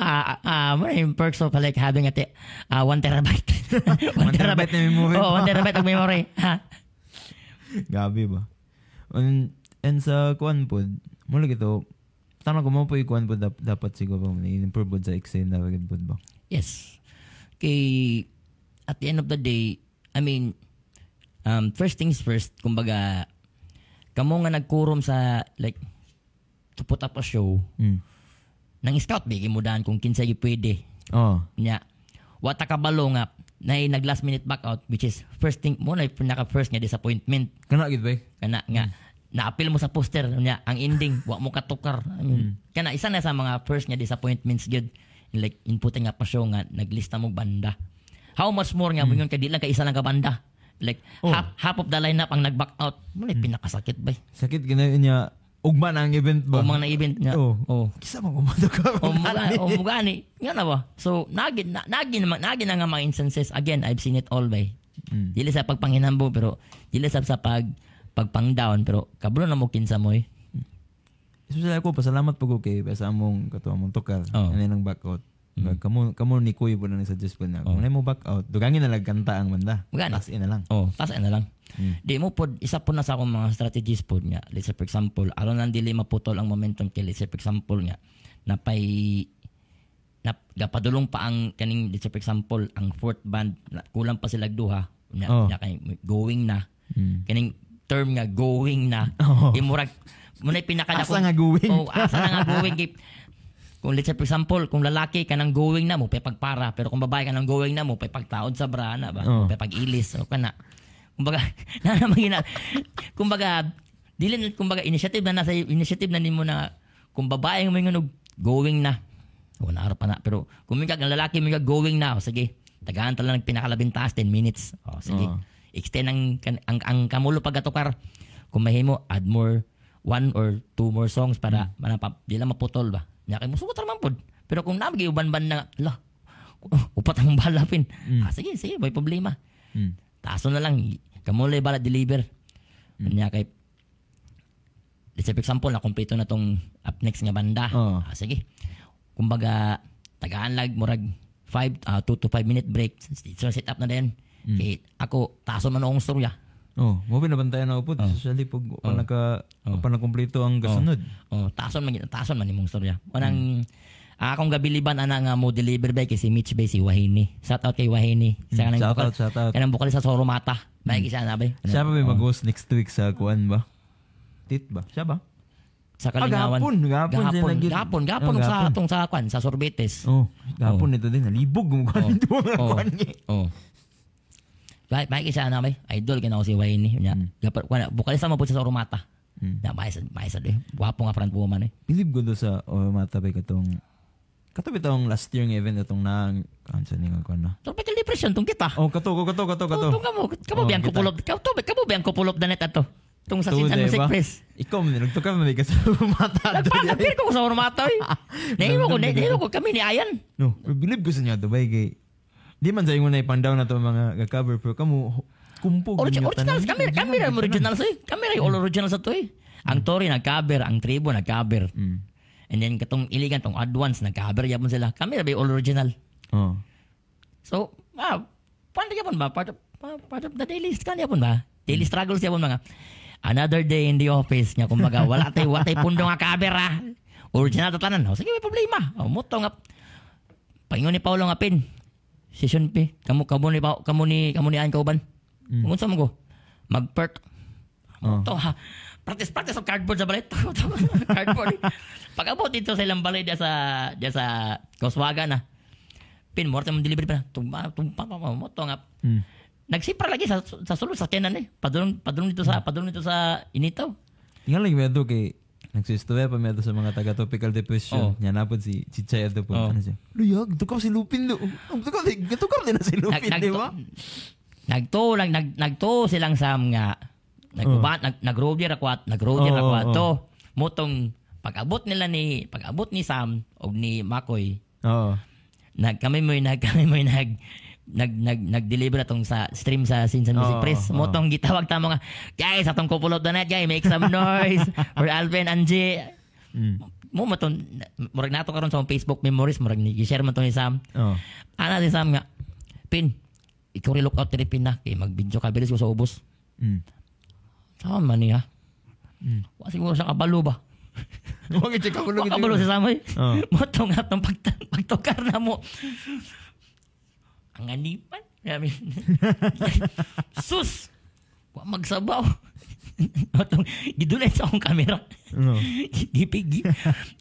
ah, ah, mo yung perks of like having a te- ah, one terabyte. [laughs] One terabyte na memory. Oh, one terabyte of memory. [laughs] Gabi ba? And, and sa kuan po, mula ito, tanong ko mo po yung kuan po dap, dapat siguro i-improve po sa XM na agad po ba? Yes. Kay, at the end of the day, I mean, um, first things first, kumbaga, kamo nga nagkurom sa, like, to put up a show, Mm. Nang scout, bigyan mo daan kung kinsa yung pwede. Oh. Nya, wata kabalo nga, na nag last minute back out, which is first thing mo na pinaka first nga disappointment. Kana gid ba? kana nga naapil mo sa poster niya ang ending wa mo katukar I mean, kana isa na sa mga first nga disappointments gyud like input nga pa show nga naglista mo banda how much more nga mo yun kay di lang ka isa lang ka banda like Oh. half, half of the lineup ang nag-back out mo na pinakasakit ba Sakit ginayon niya. Ugma na ang event ba? o mga na-event nga Oh. oh Kisa mo kumado ka. o mga o mga ni nga na ba so nagi na, nagi naman nagi na nga mga instances again I've seen it all by Mm. dili sa pagpanghinambo pero dili sa sa pag pagpang down pero kabulo na mo kinsa mo eh Especially ako, pasalamat po ko kay sa among kato among tukar. Oh. Ano nang back out. Kamu kamu ni Kuy po na suggest po na. Kung mo back out, dugangin na lang kanta ang banda. In na lang. Oh, tas na lang. Mm. Di mo pod isa po na sa akong mga strategies pod nga. Let's say for example, aron lang dili maputol ang momentum kay let's say for example nga napay na gapadulong pa ang kaning let's say for example ang fourth band na, kulang pa sila duha nya, Oh. nya kay going na Mm. kaning term nga going na [laughs] Oh. imurag mo na pinaka Asa nga going? oh asa na nga going [laughs] kung let's say for example, kung lalaki ka nang going na mo, pay pagpara. Pero kung babae ka nang going na mo, pay pagtaod sa brana ba? Oh. Pay pag-ilis. O ka na. Kumbaga, [laughs] na naman gina. Kumbaga, dili na, kumbaga, initiative na nasa, initiative na nimo na, kung babae mo yung going na, o naaro pa na. Pero kung may kag lalaki mo going na, o sige, tagaan tala ng pinakalabing taas, 10 minutes. O sige, Oh. extend ang, ang, ang kamulo pagatukar. Kung mahimo, add more, one or two more songs para, mm. para di lang maputol ba? Nya kay musugot raman pod. Pero kung namagi uban-ban na, la, upat ang balapin. Ah, sige, sige, may problema. Mm. Taso na lang, kamulay bala deliver. Kanya kay let's say for example na kumpleto na tong up next nga banda. Oo. Ah, sige. Kumbaga tagaan lag murag 5 2 to 5 minute break. So set up na din. Kay ako tason man akong storya. Oh, mo binabantayan na upod. Especially pag oh. naka pa nakumpleto ang kasunod. Oh, tason man tason man imong storya. Unang akong gabiliban ana nga mo deliver ba kay si Mitch Bay si Wahini. Shout out kay Wahini. Sa kanang Shout bukal- out, shout out. Kanang bukal sa Soromata. Bay siya na bay. Siya pa may mag-host next week sa kuan ba? Tit ba? Siya ba? Sa Kalingawan. gahapon, gahapon siya Gahapon, nag- gahapon, gahapon, Oh, sa gahapon. atong sa kwan, sa Sorbetes. Oh, gapon nito din. Nalibog mo ito mga Oh. kuan niya. Oh. Kisa na bay. Idol ko si Wayne nya. Dapat kwan bukalista mo po sa Soromata. Mm. Na bay sa bay sa de. Gwapo nga front woman eh. Believe ko do sa oh, matabay katong Katabi tong last year nga event atong na nga kuan na. Tropical depression tong kita. Oh, kato ko kato kato kato. Tong kamo, kamo Oh, biyan ko pulop. Kamo to, kamo biyan ko pulop na net ato. Sa Sinsan eh, Music ba? Press. Ikaw man man ka sa mata. Nagpapapir ko sa Soromata eh. [laughs] Nahimo ko, nahimo ko kami ni Ayan. No, believe ko sa niya Dubai kay Di man sa ingon na ipang down na to mga cover pero kamo kumpog ninyo original, kami, kami rin original sa. Kami rin all original sa to eh. Ang Tori nag-cover, ang Tribo nag-cover. Mm. And then katong Iligan, tong Advance, nag-cover yapon sila. Kami rin all original. Oh. So, ah, paano yapon ba? Part of, pa- part of the daily, kan yapon ba? Daily struggles yapon mga. Another day in the office niya, kumbaga, wala tayo, wala tayo pundo nga cover ah. Original tatanan. O, sige, may problema. O, muto nga. Paingon ni Paulo nga pin. Session P. Kamu, kamu ni, kamu ni, kamu ni Ayan Kauban. Mm. Kung mo ko, mag-perk. Oh. Ito ha. Practice, practice of cardboard sa balay. [laughs] cardboard. Pag abot dito sa ilang balay sa, diya sa Koswaga na. Pin, morte mong delivery pa. Tumpa, tumpa, tumpa, mo to nga. Mm. Nagsipra lagi sa sa sulod sa kenan eh. Padulong padulong dito sa padulong dito sa initaw. Tingnan lang medo kay Nagsistoya pa medo sa mga taga tropical depression. Oh. Nya napod si Chichay ato po. Oh. Ano siya? Luyag, tukaw si Lupin do. Di, tukaw din na si Lupin, di ba? Nagto lang nag nagto silang sam nga. Nagubat nag nagrobier ako at nagrobier Oh, ako oh, ato. Motong pag-abot nila ni pag-abot ni Sam o ni Makoy Oo. nag kami mo nag kami mo nag nag nag nag-deliver atong sa stream sa Sinsan Music Oo, Press. oo. Motong gitawag tamo nga, guys, atong couple of the night, guys, make some noise [laughs] for Alvin Angie. Mm. Mo mo ton murag nato karon sa Facebook memories murag ni share man to ni Sam. Oo. Ana si Sam nga, pin, ikaw rin lookout tiri pin na kay mag-video ka bilis ko sa ubos. Mm. Saan man niya? Mm. Wa siguro sa kabalo ba? Huwag i-check ako lang. kabalo si Sam eh. Oo. [laughs] Mo tong atong pag pagtukar na mo. Ang anipan. Sabi, [laughs] sus! Wa magsabaw. [laughs] Atong gidulay sa akong kamera. Oo. [laughs] Gipig, gi,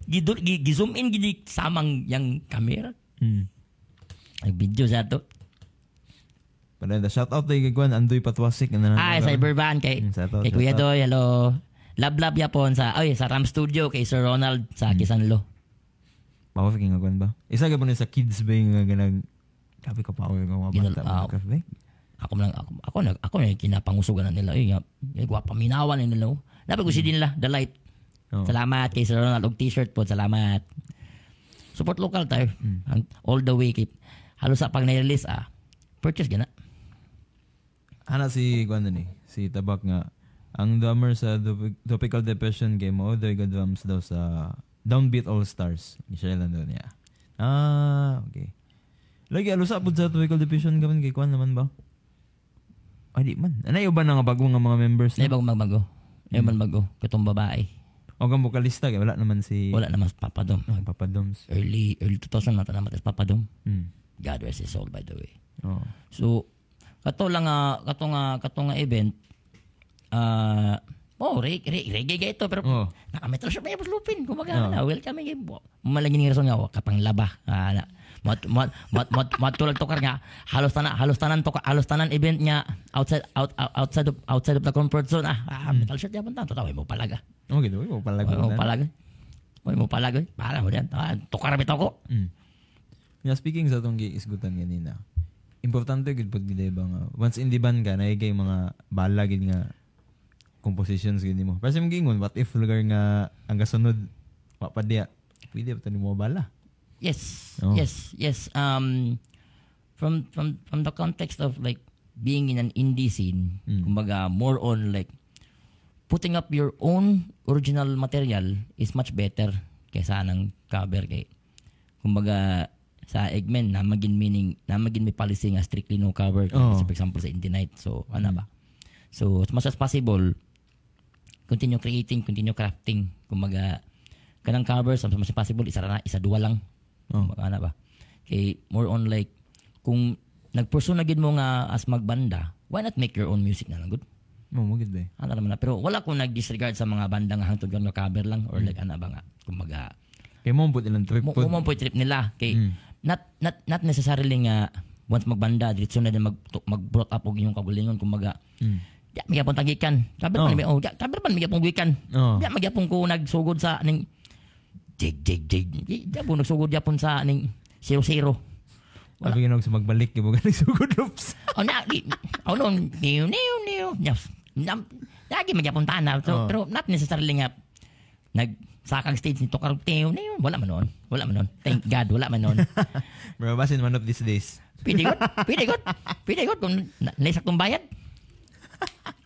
gidul, gi, gi-zoom in gidi samang yang kamera. Mm. Nag-video sa to. Panenda, shout out kay Gwan Andoy Patwasik. Ano, Ay, Cybervan kay, Mm, shout out, kay Kuya. Doy, hello. Love love yapon sa, ay, sa Ram Studio kay Sir Ronald Mm. sa Kisanlo. Pawa king Gwan ba? Isa ka po na sa kids ba yung nga ganag Sabi ko pa ako yung mga bata ah, mga kafe. Ako lang ako ako nag ako na kinapangusugan na nila. Ay, nga, ay gwapa minawan na nila. oh. Dapat ko si din nila, the light. Oo. Salamat kay Sir Ronald og t-shirt po. Salamat. Support local tayo. Ang- All the way keep. Halos sa pag na-release ah. Purchase gana. Ana si Gwan ni si Tabak nga ang drummer sa Tropi- Tropical Depression game mo daw good drums daw sa Downbeat All Stars. Siya lang doon niya. Ah, okay. Lagi alo sa pud sa Tropical Depression gaman kay Kwan naman ba? Ay di man. Anay uban na nga bago nga mga members Na na. ibang magmago. Na ibang magmago. Katong babae. O kang vokalista kay wala naman si Wala naman papadom. Ay, Papa Doms. Early early 2000 na tanamat is papadom. Hmm. God rest his soul by the way. Oh. So kato lang nga kato nga kato nga event ah Oh, re, re, reggae ga ito pero Oh. naka-metal shop na yung lupin. Kumaga Oo. na, welcome nga. Malagi ni rason nga, wa, kapang laba. Ah, mat, mat, mat, mat, mat, tulad tokar nga, halos tanan, halos tanan, toka, halos tanan event niya outside, out, out, outside, of, outside of the comfort zone. Ah, ah metal shop yaman tanto, tawag mo palaga. Mo pala Tawag mo ko. palaga. Tawag mo palaga. Para mo yan. Ah, Tokar bitaw ko. Mm. Yeah, speaking sa itong giisgutan ganina, importante gid pud gid ba nga once in the band ka na kay mga bala gid nga compositions gid mo. Kasi mong gingon what if lugar nga ang gasunod wa pa diya. Pwede pa tani mo bala. Yes. Oh. Yes. Yes. Um, from from from the context of like being in an indie scene, Mm. kumbaga more on like putting up your own original material is much better kaysa ng cover kay kumbaga sa Eggman na magin meaning na magin may policy nga strictly no cover kay, Oo. for example sa Indie Night so ano ba so as much as possible continue creating continue crafting kumbaga kanang covers as much as possible isa na isa duwa lang Oh. Kumbaga, ano ba kay more on like kung nagpursue na gid mo nga as magbanda why not make your own music na lang good Mo mo gid ba? ano naman na. Pero wala akong nag-disregard sa mga banda nga hangtod nga cover lang or like ano ba nga. Kumbaga, Kay mo pud ilang trip mo mo po trip nila. Kay, Mm. not, not, not necessarily nga once magbanda, diretso na din mag, mag brought up og inyong kagulingon. Kumbaga, Mm. ya, magyapon tagikan. Cover Oh. pa, oh, ya, cover pa, magyapon gikan. Oh. Ya, magyapon ko nagsugod sa ning jig, jig. Ya, po nagsugod yapon sa ning zero-zero. Wala. Ginog sa magbalik kay mo [laughs] galing sugod loops. Oh, na, oh, no, niyo, niyo, niyo. Nam, lagi magyapon tanaw. So, Oh. Pero not necessarily nga, nag, sakang stage nito karong teo na yun. Wala man nun. Wala man nun. Thank God, wala man nun. [laughs] Bro, basin one of these days. Pwede good. Pwede good. Pwede good kung na, naisak tong bayad. [laughs]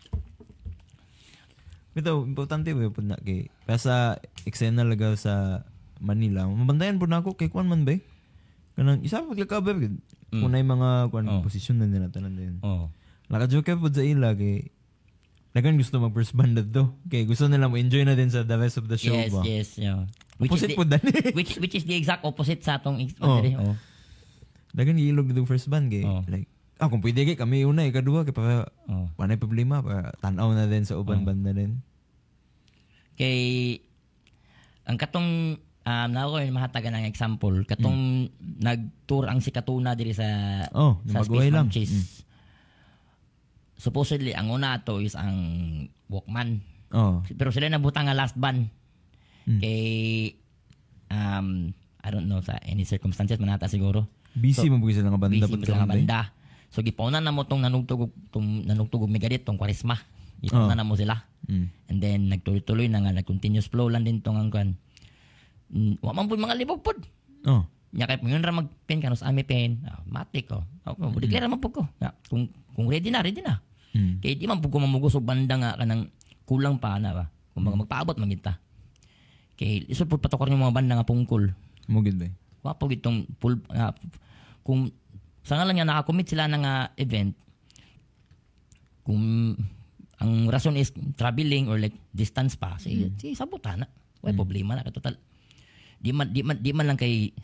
Ito, importante ba po na kay Kasa eksena lagaw sa Manila. Mabantayan po na ako kay Kwan man ba? Kanang isa po ka cover gid. Kung na mga kwan Oh. posisyon na nila tanan din. Oh. Nakajoke po sa ila kay Lagan gusto mag first band to. Kay gusto nila mo enjoy na din sa the rest of the show Yes, ba? yes. Yeah. Which Opposite po dani. [laughs] which, which is the exact opposite sa atong Oh. oh. Dagan ilog do first band kay Oh. like ah kung pwede kay kami una ikaduha kay para oh. panay problema para tanaw na din sa uban Oh. banda din. Kay ang katong um, na ako yung mahatagan ng example, katong nag-tour ang si Katuna diri sa Oh, sa Space lang. Monkeys. Mm. Supposedly ang una ato is ang Walkman. Oh. Pero sila nabutang nga last band. Mm. Kay um I don't know sa any circumstances manata siguro. Busy mo sila nga banda Busy mo sila nga banda. So gipaunan na mo tong nanugtog og- tong nanugtog og Megadeth tong Kwaresma. Gipaunan Oh. na mo sila. Mm. And then nagtuloy-tuloy na nga nag-continuous flow lang din tong ang kwan. Mm, wa man pud mga libog pod. Oh. Nya kay ngayon ra mag-pen kanos ami pen. Ah, matik ko. Oh, mm declare man pud ko. Ya, kung kung ready na, ready na. Mm. Kay di man pud ko mamugos og banda nga kanang kulang pa na ba. Kung mga magpaabot man kita. Kay isod pud patokor yung mga banda nga pungkol. Mo gid ba? Wa po gitong full ah, kung sa nga lang nga nakakommit sila ng ah, event kung ang rason is traveling or like distance pa si si sabutan na way problema na total di man di man di man lang kay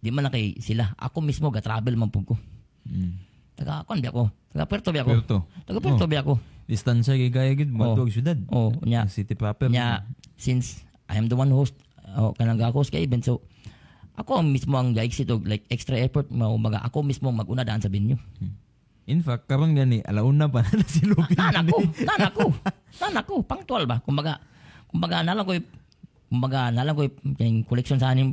di man lang kay sila ako mismo ga travel man pud ko Mm. taga kon bi ako taga Puerto bi ako Puerto. taga Puerto bi ako Distansya kay kaya gid mo Oh. oh. syudad. oh nya City proper. nya since I am the one host oh, kanang ga-host kay event so ako ang mismo ang ga-exit og like extra effort mao maga ako mismo maguna daan sa venue In fact, karon gani alauna pa na [laughs] si Lupin. Nan ako, nan ako. Nan ako, pangtual ba? Kumbaga, kumbaga nalang ko kumbaga nalang ko yung collection sa anim.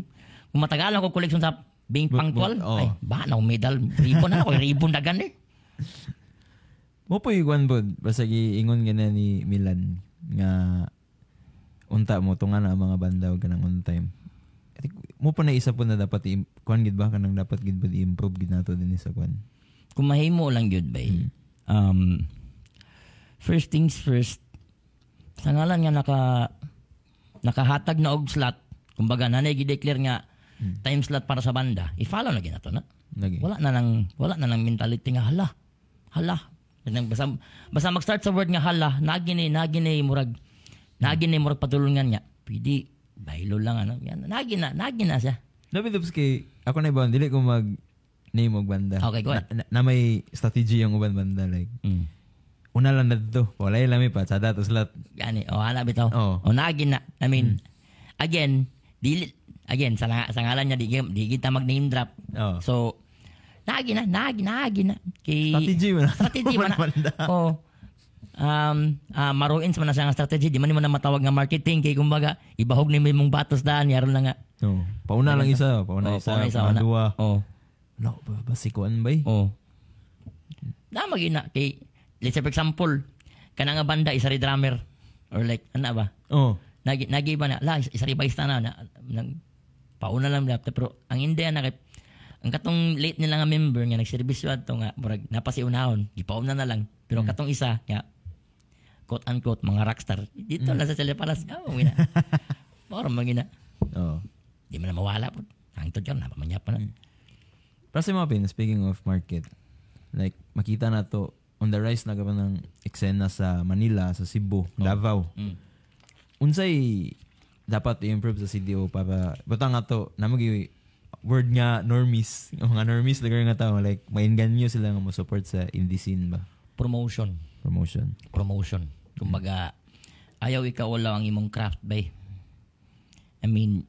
Kung matagal ako collection sa being bu- punctual, oh. ay, ba na medal, ribbon na ako, ribbon dagan eh. Mo po yung pod basta giingon gana ni Milan nga unta mo tunga na ang mga banda og kanang on time. Mo po na isa po na dapat i- kuan gid ba kanang dapat gid ba i-improve gid nato din sa kuan. Kung mahimo lang yun ba um, first things first, sa ngalan nga naka, nakahatag na og slot, kumbaga nanay gi-declare nga time slot para sa banda, i-follow na ginato na. Lagi. Wala na nang wala na nang mentality nga hala. Hala. Nang basta basta mag-start sa word nga hala, nagini nagini murag nagini murag patulungan niya. Pwede baylo lang ano. Yan nagi na, nagi na siya. Dapat tapos kay ako na ba dili ko mag name og banda. Okay, go ahead. Na, na, na may strategy yung uban banda like Mm. una lang na dito. Wala lami pa sa datos lat. Yani, o hala bitaw. Oo. O nagi na. I mean, again, dili again sa, sa ngalan niya di, di kita mag name drop. Oh. So nagi na, nagi, nagi na. Kay, Strategy mo na. Strategy mo na. Banda. Oo. Um, ah maruins man na siya nga strategy. Di man mo na matawag nga marketing. Kay kumbaga, ibahog ni mo yung batos daan. Yaron na nga. No. Pauna lang isa, pauna Oo, isa, pauna isa, pauna una. duwa. Oo. No, ba, basikuan ba eh? Oo. Na magina. Kay, let's say for example, kana nga banda, isa rin drummer. Or like, ano ba? Oh. Nagi, nagi ba na, la, isa rin baista na, na, nag, pauna lang na. Pero, ang hindi na, kay, ang katong late nila nga member nga nagserbisyo ato nga murag napasiunahon gipauna na lang pero katong isa nga quote unquote mga rockstar dito lang sa Chalepalas oh gina Moro magina Oo. di man na mawala po hangtod ka na pamanya pa na Para sa mga pin, speaking of market, like, makita na to, on the rise na gaba ng eksena sa Manila, sa Cebu, Davao. Mm. Unsay dapat i-improve sa CDO para, bata nga to, namagi word nga normies, yung mga normies lugar nga tao, like, mainganyo sila nga mo support sa indie scene ba? promotion Promotion. promotion. Kumbaga, ayaw ikaw wala ang imong craft ba I mean,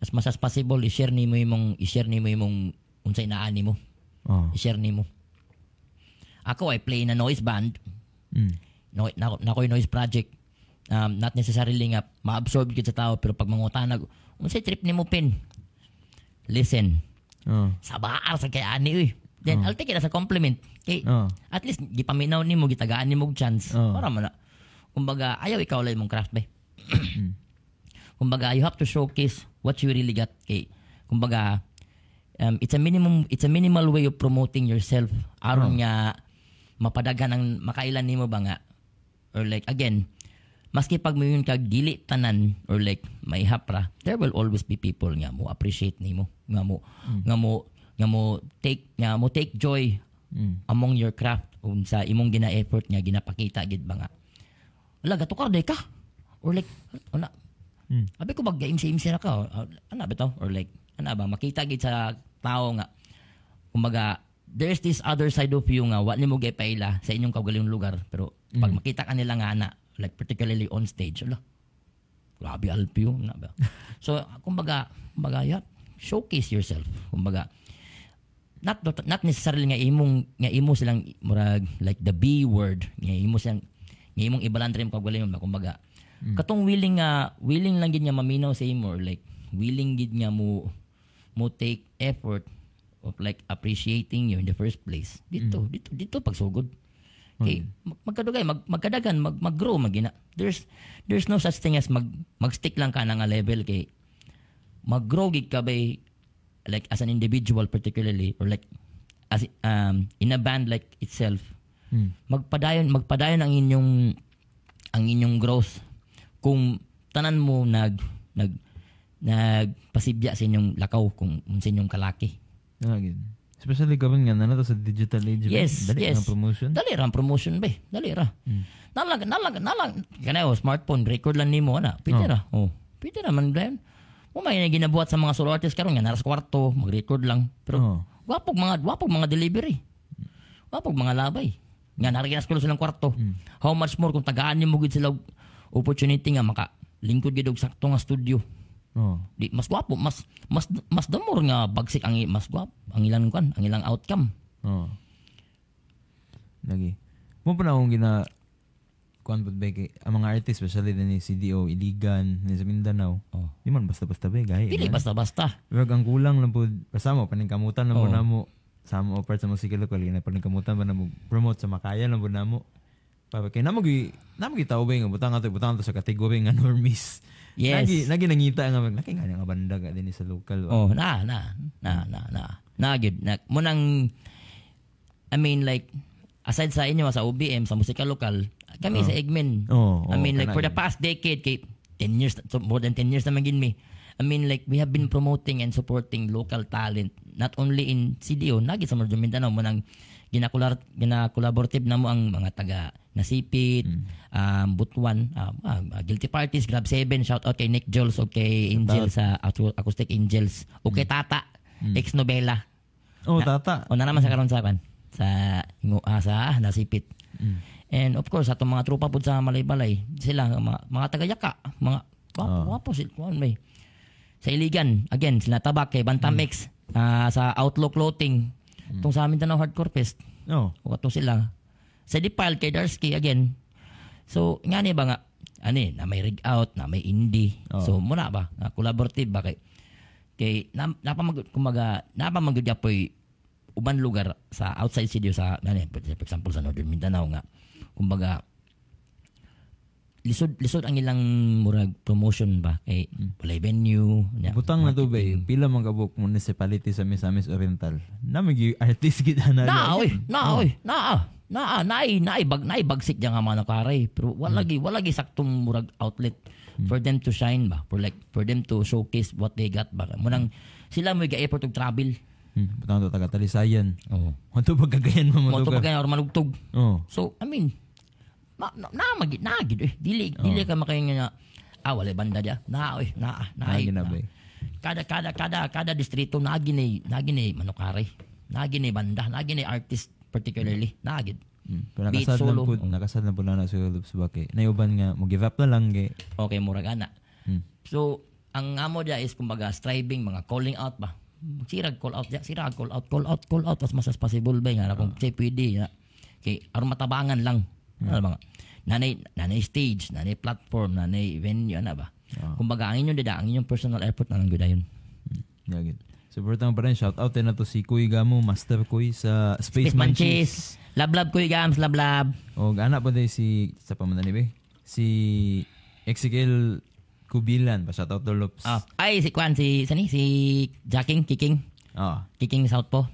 as much as possible, i-share ni mo imong, i-share ni mo imong unsay naani mo. Oh. I-share ni mo. Ako, I play in a noise band. Mm. No, na, na noise project. Um, not necessarily nga ma-absorb gid sa tao, pero pag mangutanag, unsay trip ni mo pin? Listen. Oh. Sa baar sa kay ani uy. Then, I'll take it as a compliment. Kay, Oh. at least gipaminaw nimo gitagaan nimo og chance Oo. para man na kumbaga ayaw ikaw lang mong craft ba [clears throat] kumbaga you have to showcase what you really got kay kumbaga um, it's a minimum it's a minimal way of promoting yourself. Aron nga mapadagan ang makailan nimo ba nga? Or like again maski pag mayon ka dili tanan or like may hapra there will always be people nga mo appreciate nimo. Nga mo nga mo nga mo take nga mo take joy Mm. among your craft. Unsa imong gina-effort nga ginapakita gid ba nga wala gato ka ka or like ana Mm. abi ko bag imsi imsi na ka. Or, ana ba to? Or like ana ba? Makita gid sa tao nga. Kumbaga there's this other side of you nga wa nimo gipaila sa inyong kaugalingong lugar. Pero pag makita ka nila nga ana like particularly on stage ala grabe alpyo na ba? [laughs] So kumbaga kumbaga yeah, showcase yourself. Kumbaga not not necessarily nga imong nga imo silang murag like the B word nga imo silang nga imong ibalandre mo kagaling ba kumbaga. Katong willing nga willing lang gid nga maminaw sa imo like willing gid nga mo mo take effort of like appreciating you in the first place. Dito dito dito pagsugod. Okay, mag magkadugay, mag magkadagan, mag mag-grow magina. There's there's no such thing as mag mag-stick lang ka na nga level kay mag-grow gid ka bay like as an individual particularly or like as um in a band like itself Mm. magpadayon magpadayon ang inyong ang inyong growth kung tanan mo nag nag nagpasibya sa inyong lakaw kung sa inyong kalaki Ah. Especially kapan nga na to sa digital age. Yes, Dali yes. promotion. Dali ra promotion ba? Dali ra. Nalang nalang nalang kana oh, smartphone record lang nimo ana. Pwede ra. Oh. Pwede ra man dayon. Mo may na ginabuhat sa mga solo artists karon nga nara sa kwarto, mag-record lang. Pero Oh. wapog mga wapog mga delivery. Wapog mga labay. Nga nara ginas kulo silang kwarto. How much more kung tagaan nimo gid sila opportunity nga maka lingkod gid og sakto nga studio. Oh. Di mas gwapo, mas mas mas damor nga bagsik ang mas gwapo ang ilang kan, ang ilang outcome. Oh. Lagi. Mo pa na akong gina kuan pud kay ang mga artist especially ni CDO Iligan ni sa Mindanao. Oh. Di man basta-basta ba gaya. Dili basta-basta. Wag ang kulang lang pud kasama paningkamutan lang Oo. po namo sa mo part sa musika lokal na paningkamutan ba namo promote sa makaya lang po namo. Pa kay namo gi namo gi tao ba nga butang ato butang ato sa kategory nga [laughs] normies. Yes. Lagi lagi nangita nga mag laki nga nga banda ka din sa local. ba? Oh, na, na, na, na, na. Na, good. Na, munang, I mean, like, aside sa inyo, sa OBM, sa musika lokal, kami sa Egmen. Oh, I oh, mean, like, for the past decade, kay 10 years, so more than 10 years na magin me. I mean, like, we have been promoting and supporting local talent, not only in CDO, nagi sa Marjo Mindanao, munang ginakular, ginakolaborative na mo ang mga taga Nasipit, Hmm. um, Butuan, um, ah, ah, Guilty Parties, Grab 7, shout out kay Nick Jules o kay Angel sa Acou- Acoustic Angels, o kay Tata, ex-novela. Oh, tata. O na naman sa karon sa kan sa ah, sa Nasipit. Mm. And of course, atong mga tropa pud sa Malaybalay, sila mga, mga taga-yaka, mga wapo, Ah. wapo sila kuan may. Sa Iligan, again, sila Tabak kay Bantam X, ah, sa Outlook Clothing, tong sa amin Hardcore Fest, Oh. o ato sila. Sa Dipal kay Darsky again. So, nga ni ba nga ani na may rig out, na may indie. Oo. So, muna ba na collaborative ba kay kay na, napamag kumaga napamagud poy uban lugar sa outside studio sa ano, for example sa Northern Mindanao nga kumbaga lisod lisod ang ilang murag promotion ba? Kay walay venue nya, Butang na ba eh. Pila man kabuk municipality sa Misamis Oriental. Namigi artist kita na. na oy! Na oy! Na na naay naay bag naay bagsik diyan nga mga nakaray. Pero wala gi wala gi saktong murag outlet for them to shine ba? For like for them to showcase what they got ba? Munang sila mo ga-effort og travel. Hmm, butang to taga Talisayan. oh Ano ba gagayan mo mo to mo pagka or malugtog. Oh. so i mean na na, na magi na gid eh dili dili ka makainga nga ah wala banda dia na oy na na, Nagi na ba eh? kada kada kada kada distrito na gini na gini manukari na gini banda na gini artist particularly na gid Hmm. Pero nakasad lang po, nakasad lang po na na sa Loops Bake. Nayuban nga, mo give up na lang kay. okay murag ana Hmm. So, ang amo dia is kumbaga striving, mga calling out ba. Sirag call out dia, sirag call out, call out, call out as much as possible ba nga kung uh. pwede ya. Kay aron matabangan lang. Ano ba? nga? Nanay nanay stage, nanay platform, nanay venue ana ba. Kumbaga ang inyong dida, ang inyong personal effort na lang gyud Yagid. Support pa rin. Shout out din na to si Kuy Gamo, Master Kuy sa Space, Space Munchies. Munchies. Lab lab ko gams, lab lab. O gana po din si, sa pamanani ba? Si Ezekiel Kubilan. Pa shout out to Loops. Ah, ay si Kwan si sani si Jacking Kicking, Ah. Kicking South po.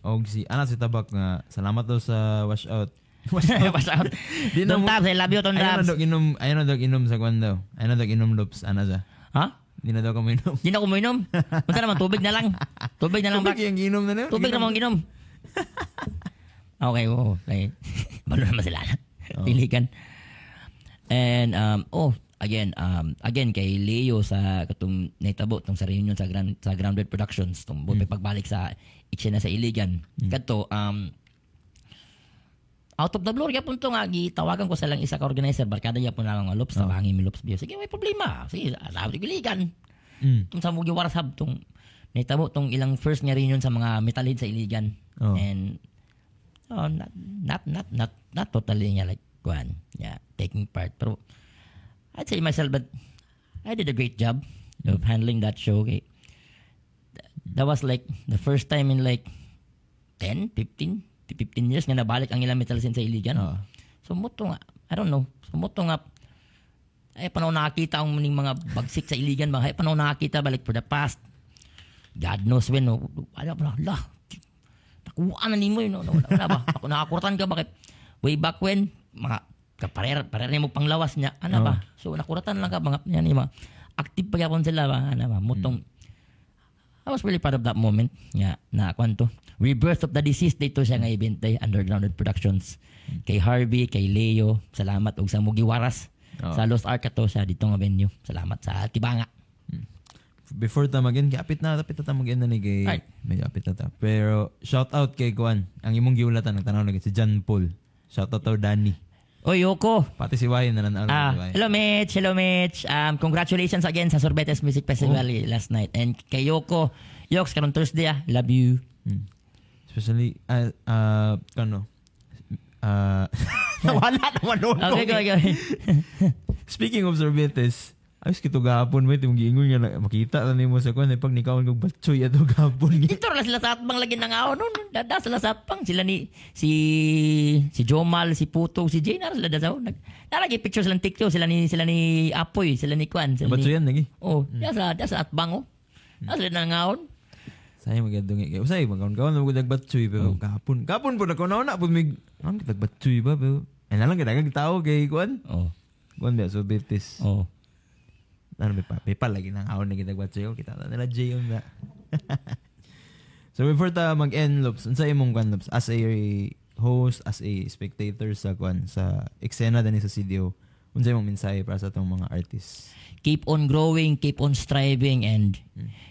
O si, ana si Tabak nga, salamat daw sa washout. [laughs] Na Don't tabs, I love you, Don Ayaw na Tabs. daw inom, ayaw na daw inom sa kwan daw. Ayaw na daw inom Loops. Ana sa? Ha? Di na daw ka inom. Hindi na ako mainom. Basta naman, tubig na lang. Tubig na lang, bak. Tubig yung inom na na. Tubig na mo ang ginom. okay, oo. Okay. [laughs] Balo naman sila. Pilikan. And, um, oh, again, um, again, kay Leo sa katong naitabo tong sa reunion sa, grand, sa Grounded Productions, tong mm. pagbalik sa eksena sa Iligan. Kadto, um, out of the blue, kaya punto nga, gitawagan ko sa lang isa ka organizer, barkada niya po na mga loops, oh. tabangin mi loops biyo. Sige, may problema. Sige, sabi ko, Iligan. Mm. Tung sa Mugi Warasab, tong naitabo tong ilang first nga reunion sa mga metalhead sa Iligan. Oh. And oh, not, not, not, not, not totally nga like, kuhan, yeah, taking part. Pero, I'd say myself, but I did a great job of handling that show. Okay. That was like the first time in like 10, 15, 15 years nga nabalik ang ilang metal scene sa Iligan. Oo. So, muto nga, I don't know, so muto nga, ay panahon nakakita ang muning mga bagsik sa Iligan ba? Ay panahon nakakita balik for the past. God knows when, no? Ano ba? La, nakuha na ni mo yun. No? Wala, wala ba? [laughs] Ako nakakuratan ka bakit? Way back when, mga kaparer, parer mo panglawas niya. Ano ba? So nakuratan lang ka mga yan yung mga active pa yapon sila ba? Ano ba? Mutong I was really proud of that moment. Yeah, na kwanto. Rebirth of the Deceased dito siya nga event Undergrounded Productions. Kay Harvey, kay Leo, salamat og sa Mugiwaras. Oo. Sa Lost Ark ato sa dito nga venue. Salamat sa Tibanga. Before ta magin, kapit na, kapit na ta magin na ni kay, Right. medyo kapit na ta. Pero, shout out kay Kwan, ang imong giulatan, nagtanaw na si John Paul. Shout out to Danny. Oy, Yoko. Pati si Wayan na nanalo Ah, si hello Mitch, hello Mitch. Um, congratulations again sa Sorbetes Music Festival Oh. last night. And kay Yoko, Yoks, karon Thursday ah. Love you. Hmm. Especially, ah, ah, ano, [laughs] ah, [laughs] wala naman. Okay, go, go. [laughs] Speaking of sorbetes, ayos kito gahapon mo, itong giingon nga, na- makita na mo sa kwan, eh, pag nikaw kong batsoy ato gahapon. Dito lang sila sa atbang lagi. No, no, dada sila sa atbang. Sila ni, si, si Jomal, si Puto, si Jay, nara sila dasaw. Nag, nalagi picture silang TikTok. Sila ni, sila ni Apoy, sila ni Kwan. Sila Batsoy ni, yan, lagi. oh, mm. sa, da sa atbang, oh. Nasa sila ng aon. Sayang magadungi kay usay magkaon-kaon na magdag batsoy pero kahapon. Kahapon po na kuno na po mig ang kitag batsoy ba pero ay nalang kadagang tao kay kuan. Oh, Kuan ba so betis. oh. Ano may pa PayPal lagi nang awon na kitag batsoy oh, kita na nila Jay na. [laughs] so before ta mag-end loops, unsa imong kuan loops as a host, as a spectator sa kuan sa eksena dinhi sa CDO. Unsa imong mensahe para sa atong mga artists? keep on growing, keep on striving, and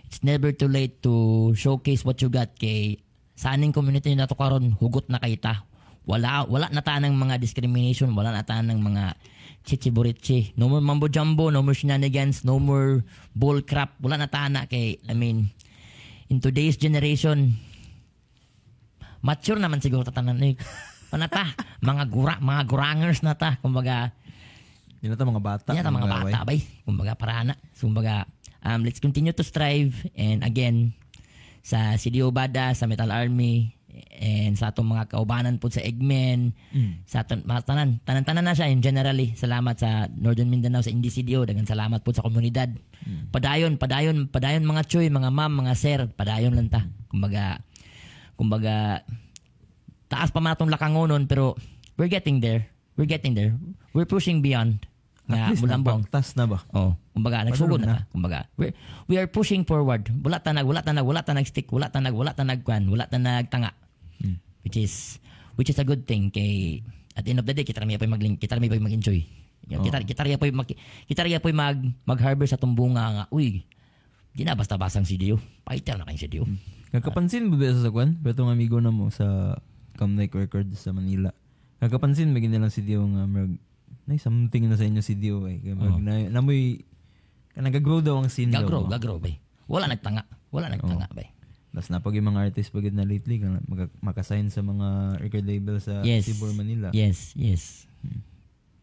it's never too late to showcase what you got kay sa aning community na to karon hugot na kita. Wala wala na ta ng mga discrimination, wala na ta ng mga chichiburichi. No more mambo jumbo, no more shenanigans, no more bull crap. Wala na ta na kay I mean in today's generation mature naman siguro tatanan eh. Panata, [laughs] mga gura, mga gurangers na ta. Kumbaga, Di na ta mga bata. yan ang mga way. bata bay. Kumbaga para na. Kumbaga um, let's continue to strive and again sa CDO Bada, sa Metal Army and sa atong mga kaubanan po sa Eggmen, sa aton mga tanan, tanan-tanan na siya in generally. Salamat sa Northern Mindanao sa Indie CDO, dagan salamat po sa komunidad. Padayon, padayon, padayon mga choy, mga ma'am, mga sir, padayon lang ta. Kumbaga kumbaga taas pa man atong lakangonon pero we're getting there. We're getting there. We're pushing beyond. At Nga, least bulambong. napagtas na ba? Oh, kumbaga nagsugod na. na. Kumbaga, we we are pushing forward. Wala tanag, wala tanag, wala tanag stick, wala tanag, wala tanag kwan, wala tanag tanga. Which is which is a good thing kay at the end of the day kita rami pa magling kita rami pa mag-enjoy. Oh. Kita kita rami pa mag kita rami pa mag mag-harvest sa tumbunga nga. Uy, di na basta basang CDO. Paiter na kayong CDO. Hmm. Kakapansin mo ba sa kwan? Betong amigo na mo sa Camnike Records sa Manila. Kakapansin nilang si Dio nga mag nay something na sa inyo si Dio eh. Kaya mag, na, namoy nagagrow daw ang scene Gagro, daw. gagro bay. Wala nagtanga. Wala nagtanga bay. Tapos napag yung mga artist pagod na lately mag, makasign sa mga record label sa Yes. Tibor Manila. Yes, yes.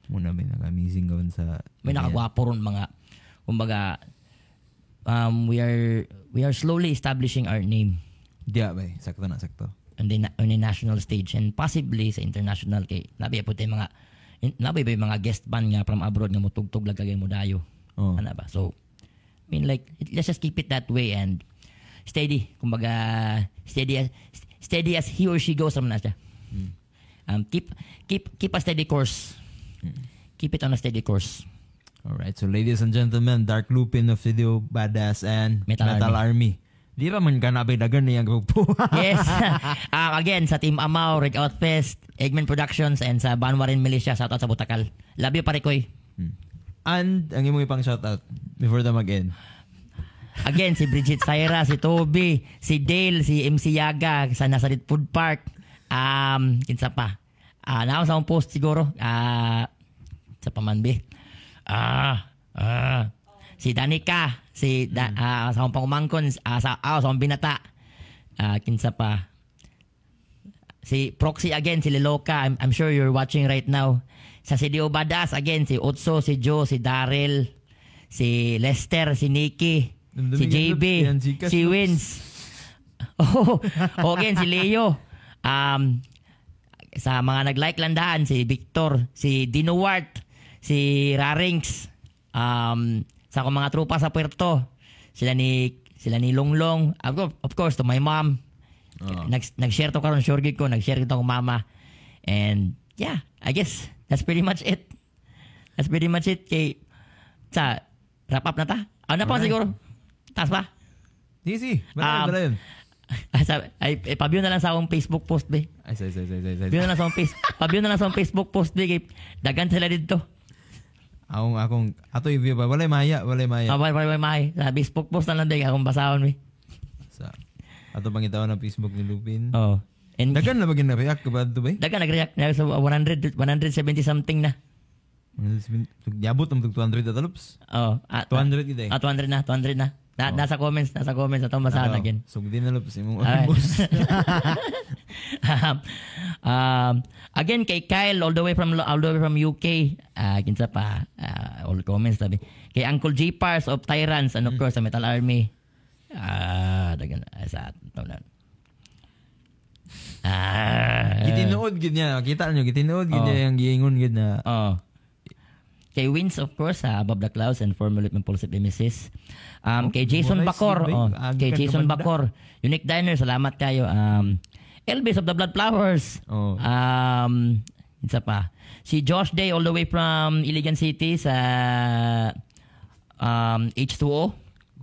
Muna ba naka-amazing gawin sa may nakagwapo ron mga kumbaga um, we are we are slowly establishing our name Diya ba eh. Sakto na, sakto. on the, on the national stage and possibly sa international kay nabi po tayo mga nabi ba yung mga guest band nga from abroad nga mutugtog lagay mo dayo Oh. ano ba so I mean like let's just keep it that way and steady kumbaga steady as steady as he or she goes naman na siya um, keep keep keep a steady course keep it on a steady course Alright, so ladies and gentlemen, Dark Lupin of Video Badass and Metal Army. Di ra man ka nabidagan niya grupo. [laughs] Yes. um, [laughs] again, sa Team Amaw, Red Outfest, Eggman Productions, and sa Banwarin Militia, shoutout sa Butakal. Love you, pare koy. and ang imong ipang shoutout before the mag-end. Again, si Bridget Saira, si Toby, si Dale, si MC Yaga, sa Nazaret Food Park. Um, kinsa pa? Ah, uh, sa akong post siguro. Ah, sa pamanbi. Ah, ah. Si Danica, si da, ah, sa pangumangkon, ah, sa ah, sa binata. Ah, kinsa pa? Si Proxy again, si Liloka. I'm, I'm sure you're watching right now. Sa si Dio Badas again, si Otso, si Joe, si Daryl, si Lester, si Nikki, si JB, si. Wins. [laughs] Oh, oh, again, si Leo. Um, sa mga nag-like landaan, si Victor, si Dino Wart, si Rarings, um, sa akong mga trupa sa Puerto, sila ni sila ni Longlong, of course, of course to my mom. Oh. Nag, nag-share to karon sure gid ko, nag-share gid akong mama. And yeah, I guess that's pretty much it. That's pretty much it kay sa wrap up na ta. Ano na pa siguro? Taas ba? Easy. Um, Bala, bala yun. Sa- ay, ay, pabiyo na lang sa akong Facebook post be. Ay, say, say, say, say, say. Na lang sa akong face, [laughs] pabiyo na lang sa akong Facebook post be kay dagan sila dito. Akong, akong, ato i-view ba? Walay maya, walay maya. Yeah. Abay, abay, abay, Sa Facebook post na lang din akong basahon be. Sa, ato pangitawan ng Facebook ni Lupin. Oh. And Dagan na ba gina-react ka ba ito ba? dagan nag-react na sa 100 170 something na. Yabot ang 200 na talups. Oh, ah, 200 ida eh. Ah, 200 na, 200 na. Na Oh. Nasa comments, nasa comments na itong basahan Ano, again. Sugdi na lups. Imong [laughs] boss. um, [laughs] um, again kay Kyle all the way from all the way from UK ah kinsa pa ah, all comments tabi kay Uncle J Pars of Tyrants and of course sa Metal Army ah dagan ah, sa taon ah Gitinuod gid niya. Kita niyo gitinuod gid Oh. niya yung giingon gid na Oh. Kay Wins, of course, sa Above the Clouds and formerly Impulsive Nemesis. Um, Oh, kay Jason Bacor. Oh, kay ka Jason. Bacor. Unique Diner, salamat kayo. Um, Elvis of the Blood Flowers. Oh. Um, isa pa. Si Josh Day all the way from Iligan City sa um, H2O.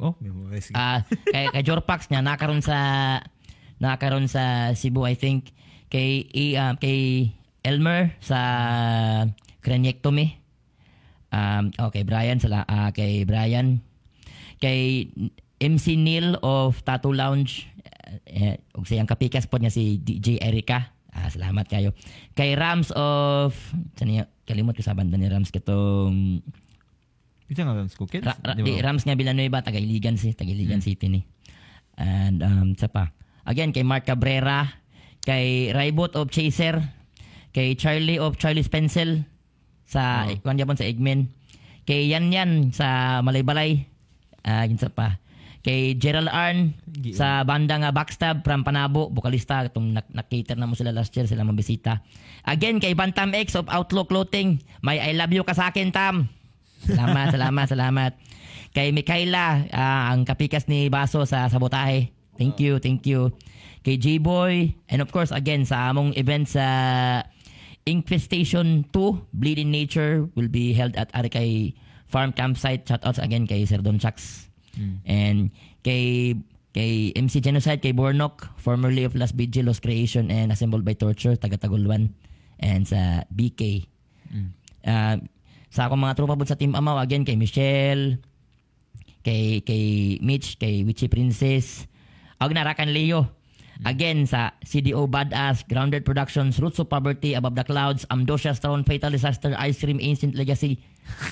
Oh, memorize. Ah, kay kay Jorpax niya nakaroon sa nakaroon sa Cebu I think kay ah, kay Elmer sa craniectomy. Um okay, Brian sala ah, kay Brian kay MC Neil of Tattoo Lounge eh, ug siyang kapikas po niya si DJ Erica. Ah, salamat kayo. Kay Rams of saniya kalimot ko sa banda ni Rams katong Isa nga Rams Cookets? Ra, ra, Di? Rams nga Villanueva, taga Iligan si, taga Iligan City ni. And um sa pa. Again kay Mark Cabrera, kay Raibot of Chaser, kay Charlie of Charlie's Pencil sa Oh. kung Japon sa Eggman. Kay Yan Yan sa Malaybalay. Ah, uh, sa pa. Kay Gerald Arn Gi- sa banda nga Backstab from Panabo, bokalista itong nak- nak-cater na mo sila last year, sila mabisita. Again kay Bantam X of Outlook Clothing, may I love you ka sa akin Tam. Salamat, [laughs] salamat, salamat. Kay Mikaela, ah, ang kapikas ni Baso sa sabotahe. Thank you, thank you. kay J-Boy, and of course, again, sa among event sa Infestation 2, Bleeding Nature, will be held at Arikay Farm Campsite. Shoutouts again kay Sir Don Chucks. And kay kay MC Genocide, kay Bornok, formerly of Las Vigil, Lost Creation, and Assembled by Torture, taga Tagulwan. And sa BK. Ah, sa akong mga tropa po sa Team Amaw, again, kay Michelle, kay kay Mitch, kay Witchy Princess, ag narakan Leo. Again, sa CDO Badass, Grounded Productions, Roots of Poverty, Above the Clouds, Amdosia Stone, Fatal Disaster, Ice Cream, Ancient Legacy,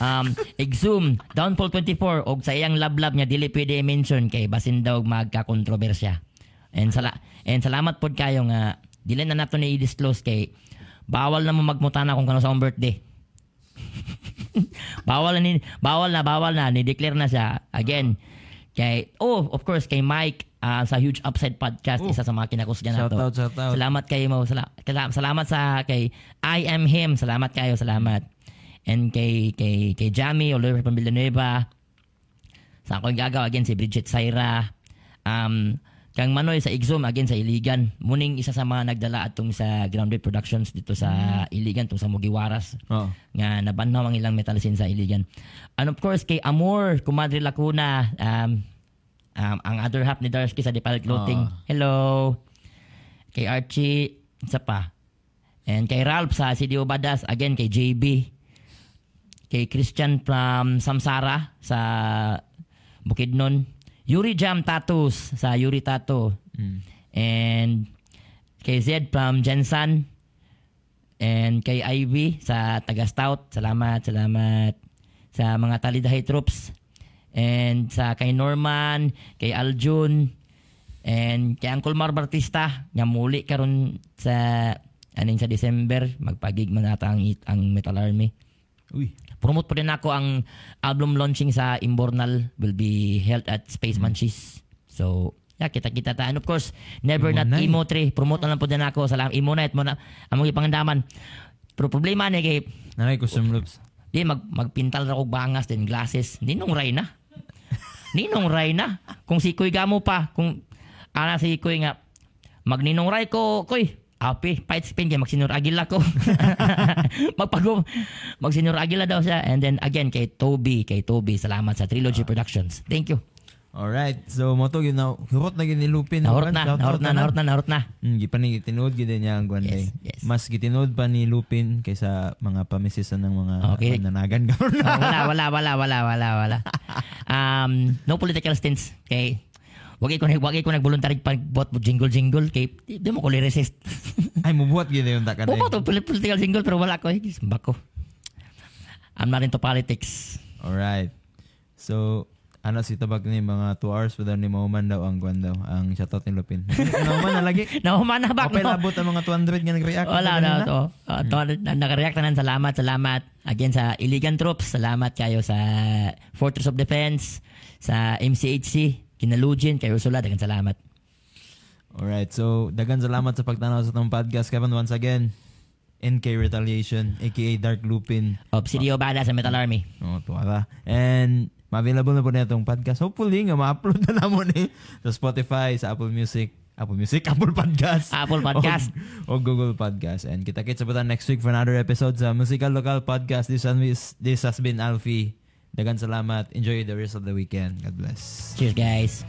um, [laughs] Exhume, Downfall 24, og sa iyang lab-lab niya, dili pwede i-mention kay basin daw magka-kontrobersya. And, sala and salamat pod kayo nga, dili na nato ni i-disclose kay bawal na mo magmutana kung kano sa akong birthday. [laughs] bawal na ni bawal na bawal na ni declare na siya again kay oh of course kay Mike ah, sa Huge Upside podcast isa sa mga kinakusgan nato Shoutout, shoutout. salamat kay mo sala, salamat sa kay I am him. Salamat kayo salamat. And kay kay kay Jamie Oliver from Villanueva sa akong gagaw again si Bridget Saira. Um kang Manoy sa Exum again sa Iligan. Muning isa sa mga nagdala atong sa Grounded Productions dito sa Iligan tong sa Mugiwaras Oh. nga nabanhaw ang ilang metalsin sa Iligan. And of course, kay Amor, Kumadre Lacuna, um, um, ang other half ni Darsky sa Depal Clothing. Ah. Hello. Kay Archie, isa pa. And kay Ralph sa CDO Badas, again kay JB. Kay Christian from Samsara sa Bukidnon. Yuri Jam Tattoos sa Yuri Tattoo. And kay Zed from Jensan. And kay Ivy sa Taga Stout, salamat, salamat. Sa mga Talidahay troops. And sa kay Norman, kay Aljun, and kay Uncle Mar Bartista, nga muli karon sa aning sa December, magpagig man ata ang, ang Metal Army. Uy. Promote po din ako ang album launching sa Imbornal will be held at Space Munchies. So, yeah, kita-kita ta. And of course, never Imo not Night. Imo 3. Promote na lang po din ako. Salam, Imo Night mo na. Among ipangandaman. Pero problema ni kay Nakay custom loops. di mag magpintal ra og bangas din glasses. Ninong ray na. Ninong ray na. Kung si Kuy gamo pa, kung ana si Kuy nga magninong ray ko, Kuy. Api, fight spin kay magsinur agila ko. [laughs] Magpago magsinur agila daw siya and then again kay Toby, kay Toby salamat sa Trilogy Productions. Thank you. Alright. So, mo to, na, hurot na ginilupin. Nahurot na, nahurot na, nahurot na, nahurot na. Hmm, gipa ni gitinood gid niya ang guwan Yes, day. yes. Mas gitinood pa ni Lupin kaysa mga pamisisan ng mga Okay. nanagan karon. [laughs] Oh, wala, wala, wala, wala, wala, wala. Um, no political stints. Kay, wag ko wag ko nagvoluntary pagbot mo jingle jingle kay di, mo ko resist. [laughs] Ay mubuhat gid yung takan. Bumo to poli- political jingle pero wala ko. Eh, bako. I'm not into politics. Alright. So, ano si tabag ni mga 2 hours pa daw ni Mauman daw ang guwan daw ang shoutout ni Lupin. Mauman na lagi. [laughs] Nahuman na ba Okay, no? labot ang mga 200 nga nag-react. Wala na to. Uh, to na- nakareact na. Salamat, salamat. Again sa Iligan Troops, salamat kayo sa Fortress of Defense, sa MCHC, Kinalugin, kay Ursula, dagan salamat. Alright, so dagan salamat sa pagtanaw sa itong podcast. Kevin, once again, NK Retaliation, aka Dark Lupin. Of CDO Bada sa Metal Army. Oh, tuwa ka. And ma-available na po na itong podcast. Hopefully nga ma-upload na naman eh sa Spotify, sa Apple Music, Apple Music, [laughs] Apple Podcast. Apple Podcast. O, o Google Podcast. And kita-kits sa butan next week for another episode sa Musical Local Podcast. This, has- this has been Alfie. Dagan salamat. Enjoy the rest of the weekend. God bless. Cheers, guys.